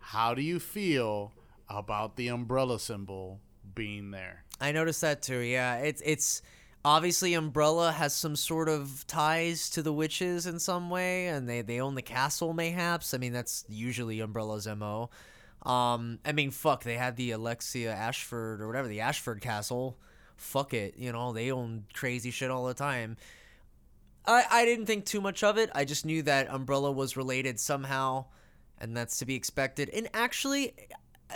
How do you feel about the umbrella symbol being there? I noticed that too. Yeah, it's it's obviously Umbrella has some sort of ties to the witches in some way, and they they own the castle mayhaps. I mean, that's usually Umbrella's mo. Um, I mean, fuck, they had the Alexia Ashford or whatever the Ashford Castle. Fuck it, you know they own crazy shit all the time. I I didn't think too much of it. I just knew that Umbrella was related somehow, and that's to be expected. And actually,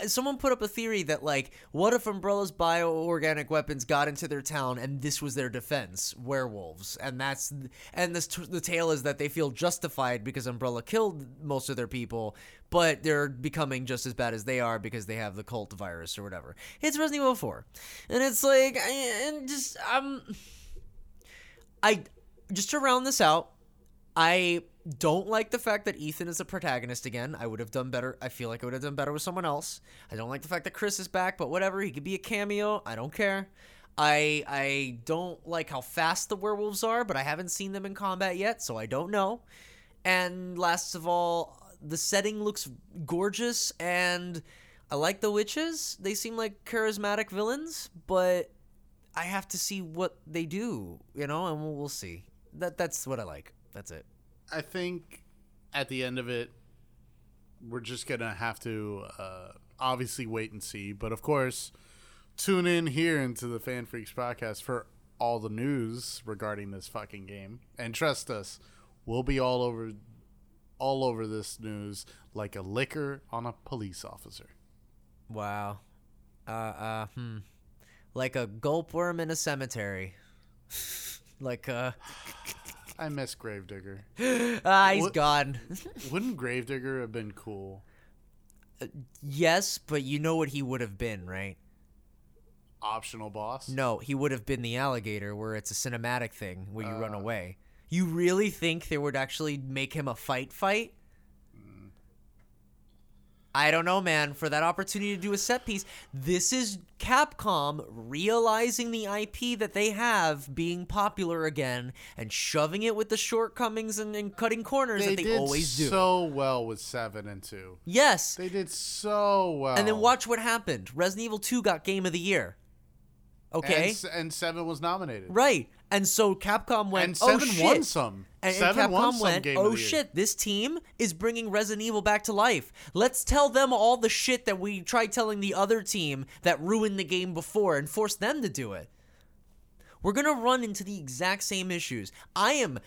someone put up a theory that like what if umbrella's bioorganic weapons got into their town and this was their defense? Werewolves. And that's and this the tale is that they feel justified because umbrella killed most of their people but they're becoming just as bad as they are because they have the cult virus or whatever. It's resident evil 4 and it's like and just um i just to round this out I don't like the fact that Ethan is a protagonist again. I would have done better. I feel like I would have done better with someone else. I don't like the fact that Chris is back, but whatever. He could be a cameo. I don't care. I I don't like how fast the werewolves are, but I haven't seen them in combat yet, so I don't know. And last of all, the setting looks gorgeous and I like the witches. They seem like charismatic villains, but I have to see what they do, you know, and we'll, we'll see. That that's what I like. That's it. I think at the end of it, we're just gonna have to uh, obviously wait and see. But of course, tune in here into the FanFreeks podcast for all the news regarding this fucking game. And trust us, we'll be all over, all over this news like a liquor on a police officer. Wow. Uh uh hmm. Like a gulp worm in a cemetery. like uh I miss Gravedigger. ah, he's What- gone. Wouldn't Gravedigger have been cool? yes, but you know what he would have been, right? Optional boss. No, he would have been the alligator where it's a cinematic thing where you Uh. run away. You really think they would actually make him a fight fight? I don't know, man. For that opportunity to do a set piece, this is Capcom realizing the IP that they have being popular again and shoving it with the shortcomings and, and cutting corners they that they always do. They did so well with seven and two. yes. They did so well. And then watch what happened. Resident Evil 2 got Game of the Year. Okay? And, and seven was nominated. right. And so Capcom went, And oh seven shit. won some. And, and Seven won Capcom some went, Game of oh shit, this team is bringing Resident Evil back to life. Let's tell them all the shit that we tried telling the other team that ruined the game before and force them to do it. We're gonna run into the exact same issues. I am.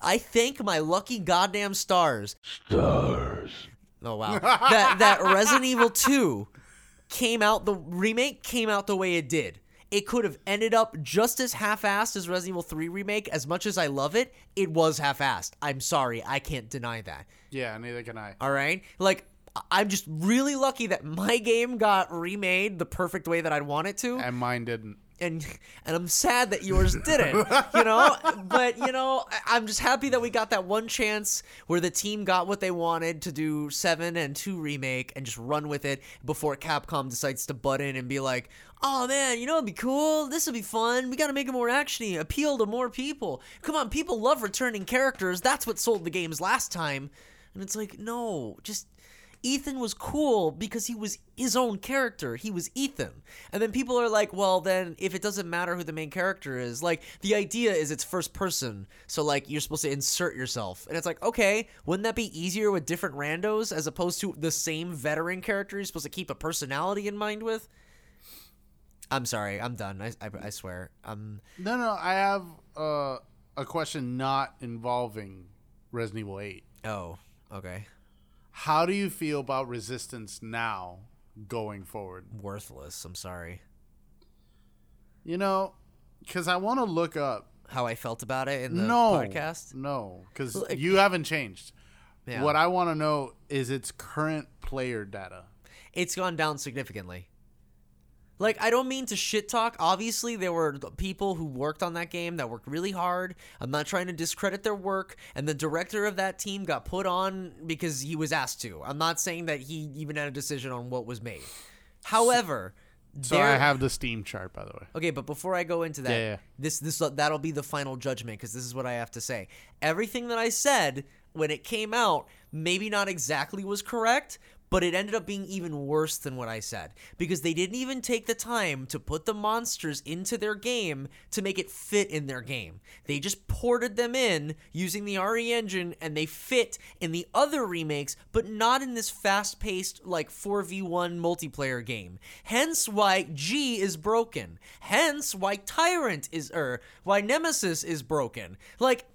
I thank my lucky goddamn stars. Stars. Oh wow. that that Resident Evil 2 came out the remake came out the way it did. It could have ended up just as half-assed as Resident Evil 3 remake. As much as I love it, it was half-assed. I'm sorry, I can't deny that. Yeah, neither can I. All right, like I'm just really lucky that my game got remade the perfect way that I'd want it to And mine didn't. And and I'm sad that yours didn't, you know. But you know, I'm just happy that we got that one chance where the team got what they wanted to do seven and two remake and just run with it before Capcom decides to butt in and be like, "Oh man, you know it'd be cool. This would be fun. We got to make it more actiony, appeal to more people. Come on, people love returning characters. That's what sold the games last time." And it's like, no, just Ethan was cool because he was his own character. He was Ethan. And then people are like, well, then if it doesn't matter who the main character is, like the idea is it's first person. So like you're supposed to insert yourself. And it's like, okay, wouldn't that be easier with different randos as opposed to the same veteran character you're supposed to keep a personality in mind with? I'm sorry, I'm done. I, I, I swear. Um, No, no, I have uh, a question not involving Resident Evil 8. oh, okay. How do you feel about Resistance now going forward? Worthless. I'm sorry. You know, because I want to look up. How I felt about it in the no, podcast. No, because Like- you haven't changed. Yeah. What I want to know is its current player data. it's gone down significantly. Like, I don't mean to shit talk. Obviously, there were people who worked on that game that worked really hard. I'm not trying to discredit their work. And the director of that team got put on because he was asked to. I'm not saying that he even had a decision on what was made. However, So I have the Steam chart, by the way. Okay, but before I go into that, Yeah, yeah. this this that'll be the final judgment because this is what I have to say. Everything that I said when it came out, maybe not exactly was correct, but it ended up being even worse than what I said because they didn't even take the time to put the monsters into their game to make it fit in their game. They just ported them in using the RE engine and they fit in the other remakes, but not in this fast-paced like 4v1 multiplayer game. Hence why G is broken. Hence why Tyrant is er why Nemesis is broken. Like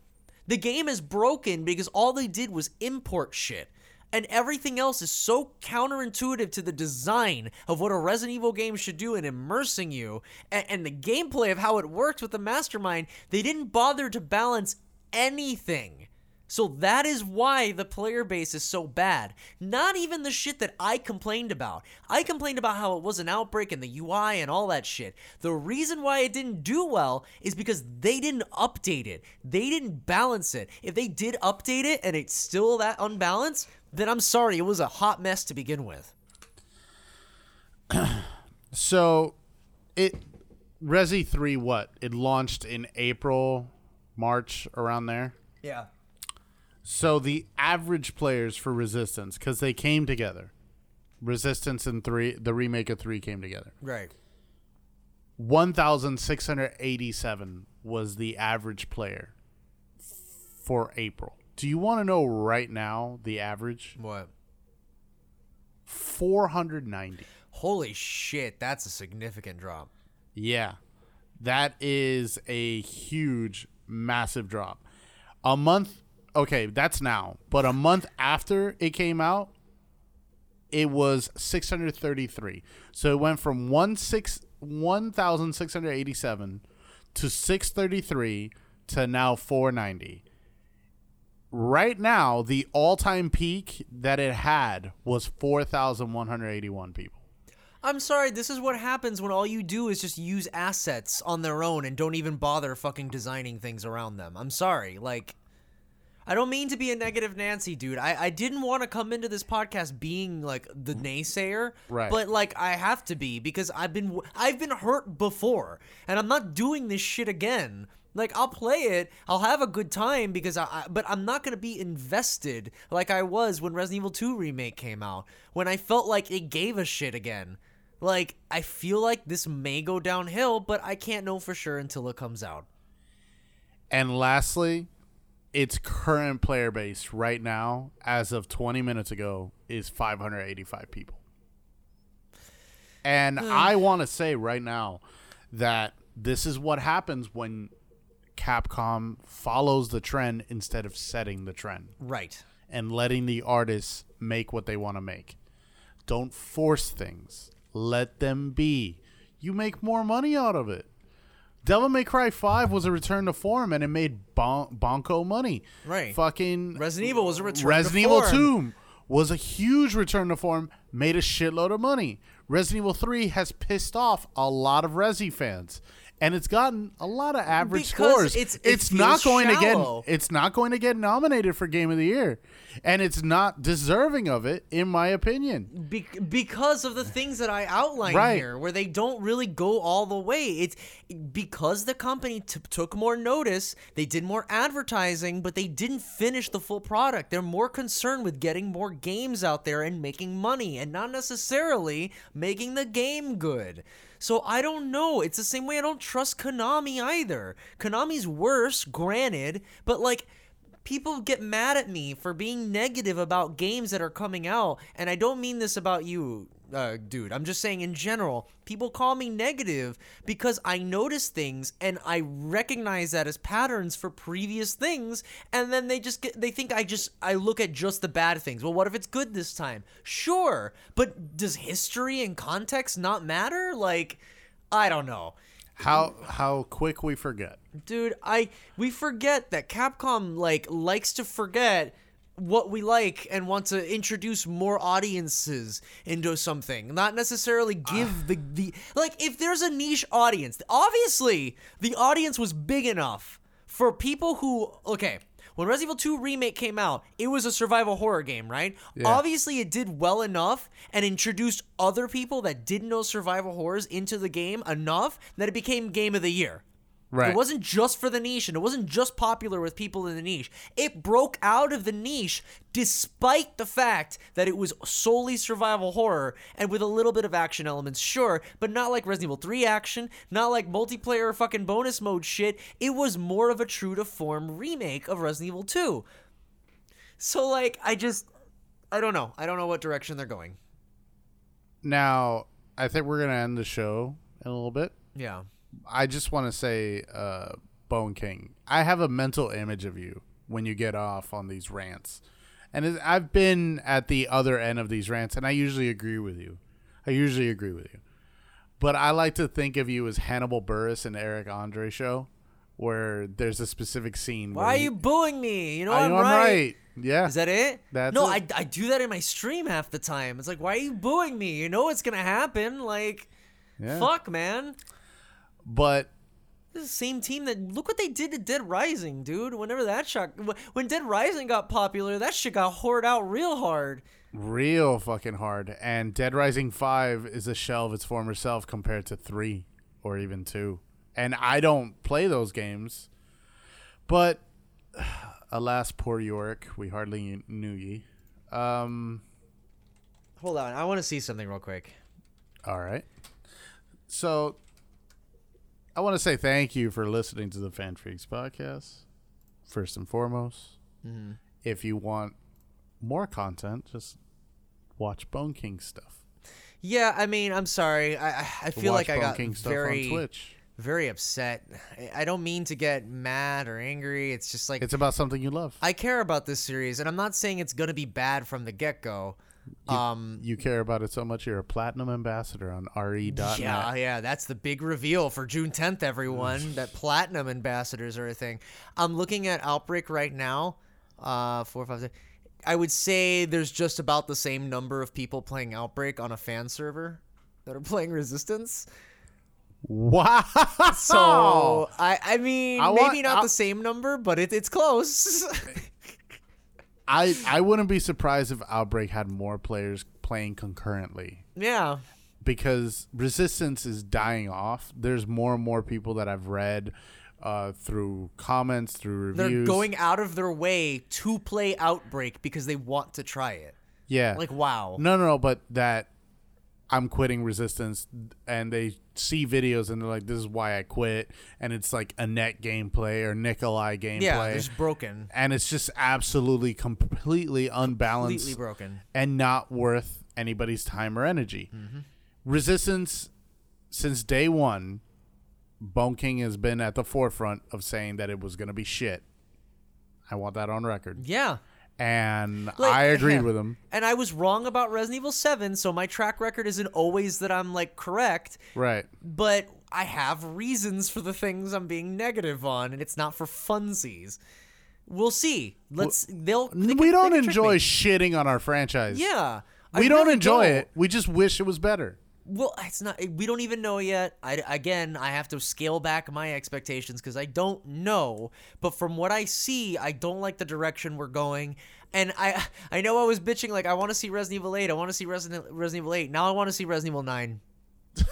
the game is broken because all they did was import shit. And everything else is so counterintuitive to the design of what a Resident Evil game should do in immersing you and, and the gameplay of how it works with the mastermind. They didn't bother to balance anything. So that is why the player base is so bad. Not even the shit that I complained about. I complained about how it was an outbreak and the UI and all that shit. The reason why it didn't do well is because they didn't update it. They didn't balance it. If they did update it and it's still that unbalanced, then I'm sorry, it was a hot mess to begin with. So, it Resi three what? It launched in April, March, around there. Yeah. So the average players for Resistance, because they came together, Resistance and three, the remake of three came together. Right. One thousand six hundred eighty-seven was the average player for April. Do you want to know right now the average? What? Four hundred ninety. Holy shit, that's a significant drop. Yeah. That is a huge, massive drop. A month, okay, that's now, but a month after it came out, it was 633. So it went from 1 6 1687 to 633 to now 490. Right now, the all-time peak that it had was 4,181 people. I'm sorry, this is what happens when all you do is just use assets on their own and don't even bother fucking designing things around them. I'm sorry. Like, I don't mean to be a negative Nancy, dude. I, I didn't want to come into this podcast being like the naysayer, Right. But like I have to be because I've been I've been hurt before, and I'm not doing this shit again. Like I'll play it, I'll have a good time because I, I but I'm not gonna be invested like I was when Resident Evil 2 remake came out, when I felt like it gave a shit again. Like I feel like this may go downhill, but I can't know for sure until it comes out. And lastly, its current player base right now, as of 20 minutes ago, is 585 people. And hmm. I want to say right now that this is what happens when Capcom follows the trend instead of setting the trend Right. and letting the artists make what they want to make. Don't force things. Let them be. You make more money out of it. Devil May Cry 5 was a return to form and it made bon- bonko money. Right. Fucking Resident Evil was a return to form. Resident Evil 2 was a huge return to form, made a shitload of money. Resident Evil 3 has pissed off a lot of Resi fans. And it's gotten a lot of average Because scores. it's- it it's not going to get it's not going to get nominated for Game of the Year, and it's not deserving of it, in my opinion. Be- because of the things that I outlined Right. here, where they don't really go all the way. It's because the company t- took more notice, they did more advertising, but they didn't finish the full product. They're more concerned with getting more games out there and making money, and not necessarily making the game good. So I don't know. It's the same way I don't trust Konami either. Konami's worse, granted, but like people get mad at me for being negative about games that are coming out and i don't mean this about you uh, dude i'm just saying in general people call me negative because i notice things and i recognize that as patterns for previous things and then they just get they think i just i look at just the bad things. Well what if it's good this time? Sure but does history and context not matter? Like i don't know. How how quick we forget. dude i we forget that capcom like likes to forget what we like and want to introduce more audiences into something not necessarily give the ah. the like if there's a niche audience obviously the audience was big enough for people who okay When Resident Evil 2 Remake came out, it was a survival horror game, right? Yeah. Obviously, it did well enough and introduced other people that didn't know survival horrors into the game enough that it became game of the year. Right. It wasn't just for the niche and it wasn't just popular with people in the niche. It broke out of the niche despite the fact that it was solely survival horror and with a little bit of action elements, sure, but not like Resident Evil 3 action, not like multiplayer fucking bonus mode shit. It was more of a true to form remake of Resident Evil 2. So, like, I just. I don't know. I don't know what direction they're going. Now, I think we're gonna end the show in a little bit. Yeah. I just want to say, uh, Bone King, I have a mental image of you when you get off on these rants, and I've been at the other end of these rants, and I usually agree with you. I usually agree with you, but I like to think of you as Hannibal Buress and Eric Andre show, where there's a specific scene. Why where are he- you booing me? You know, I I'm, I'm right. right. Yeah. Is that it? That's no, it. I, I do that in my stream half the time. It's like, why are you booing me? You know it's gonna happen. Like, Yeah. fuck, man. But This is the same team that look what they did to Dead Rising, dude. Whenever that shot, when Dead Rising got popular, that shit got whored out real hard. real fucking hard. And Dead Rising 5 is a shell of its former self compared to 3 or even 2. And I don't play those games. But alas, poor Yorick, we hardly knew ye. Um, Hold on, I want to see something real quick. all right. So I want to say thank you for listening to the FanFreeks podcast, first and foremost. Mm-hmm. If you want more content, just watch Bone King stuff. Yeah, I mean, I'm sorry. I I- feel watch like I got King stuff very very upset. I- I don't mean to get mad or angry. It's just like It's about something you love. I care about this series, and I'm not saying it's gonna be bad from the get go. Um, you care about it so much you're a platinum ambassador on re.net. yeah, yeah, that's the big reveal for June 10th, everyone. that platinum ambassadors are a thing. I'm looking at Outbreak right now. Uh, four, five, six. I would say there's just about the same number of people playing Outbreak on a fan server that are playing Resistance. Wow. So I, I mean, I want- maybe not I- the same number, but it, it's close. I I wouldn't be surprised if Outbreak had more players playing concurrently yeah. because Resistance is dying off. There's more and more people that I've read uh, through comments, through reviews. They're going out of their way to play Outbreak because they want to try it. yeah. Like, wow. No, no, no, but that I'm quitting Resistance, and they see videos and they're like, "This is why I quit," and it's like Annette gameplay or Nikolai gameplay. Yeah, it's broken. and it's just absolutely completely unbalanced Completely broken. and not worth anybody's time or energy. Mm-hmm. Resistance, since day one, Bone King has been at the forefront of saying that it was going to be shit. I want that on record, Yeah. And Like, I agreed yeah. with him. And I was wrong about Resident Evil 7, so my track record isn't always that I'm like correct, Right? but I have reasons for the things I'm being negative on, and it's not for funsies. We'll see. Let's. They'll. they we they don't enjoy shitting on our franchise. Yeah. we I don't really enjoy don't. it. We just wish it was better. Well, it's not. We don't even know yet. I again, I have to scale back my expectations because I don't know. But from what I see, I don't like the direction we're going. And I, I know I was bitching like I want to see Resident Evil 8. I want to see Resident Resident Evil 8. Now I want to see Resident Evil 9.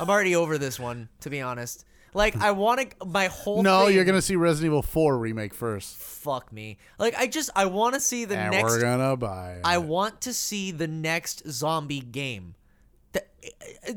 I'm already over this one, to be honest. Like I want to my whole. No, thing- you're gonna see Resident Evil 4 remake first, fuck me. Like I just I want to see the and next we're gonna buy. It. I want to see the next zombie game.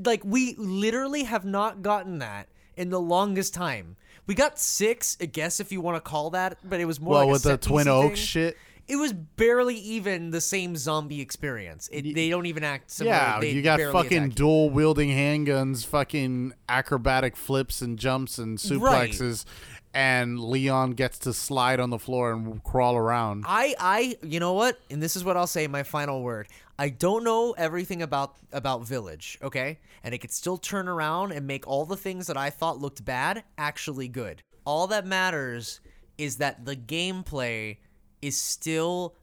Like we literally have not gotten that in the longest time. We got six, I guess, if you want to call that, but it was more well like a with the Tall Oaks shit. It was barely even the same zombie experience. It, they don't even act similar. Yeah, They you got fucking dual wielding handguns, fucking acrobatic flips and jumps and suplexes, and Leon gets to slide on the floor and crawl around. I, I, you know what? And this is what I'll say. My final word. I don't know everything about about Village, okay? And it could still turn around and make all the things that I thought looked bad actually good. All that matters is that the gameplay is still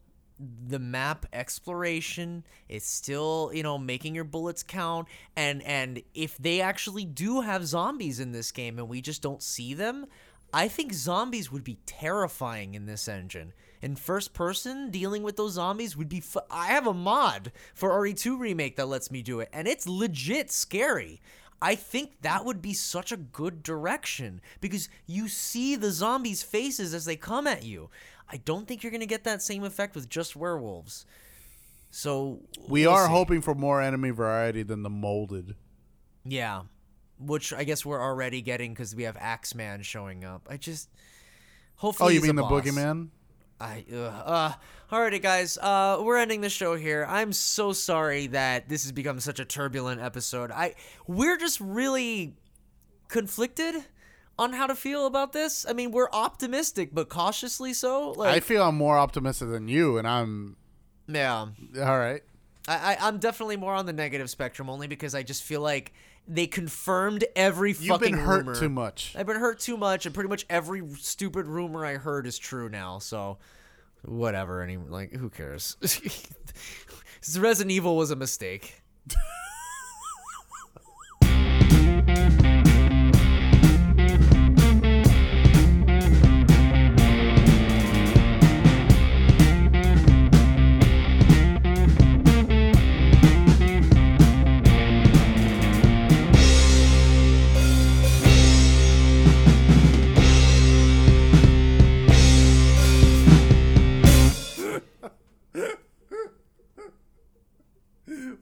the map exploration it's still you know making your bullets count and and if they actually do have zombies in this game and we just don't see them I think zombies would be terrifying in this engine. In first person, dealing with those zombies would be. Fu- I have a mod for RE2 remake that lets me do it, and it's legit scary. I think that would be such a good direction because you see the zombies' faces as they come at you. I don't think you're gonna get that same effect with just werewolves. So We we'll are see. hoping for more enemy variety than the molded. Yeah, which I guess we're already getting because we have Axeman showing up. I just hopefully. Oh, you mean the boss. boogeyman? I uh, uh alrighty guys, uh we're ending the show here. I'm so sorry that this has become such a turbulent episode. I we're just really conflicted on how to feel about this. I mean, we're optimistic but cautiously so. Like I feel I'm more optimistic than you, and I'm yeah. all right. I, I I'm definitely more on the negative spectrum only because I just feel like they confirmed every You've fucking been hurt rumor. too much. I've been hurt too much, and pretty much every stupid rumor I heard is true now. So, whatever. Any like, who cares? Resident Evil was a mistake.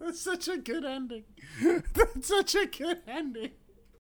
That's such a good ending. That's such a good ending.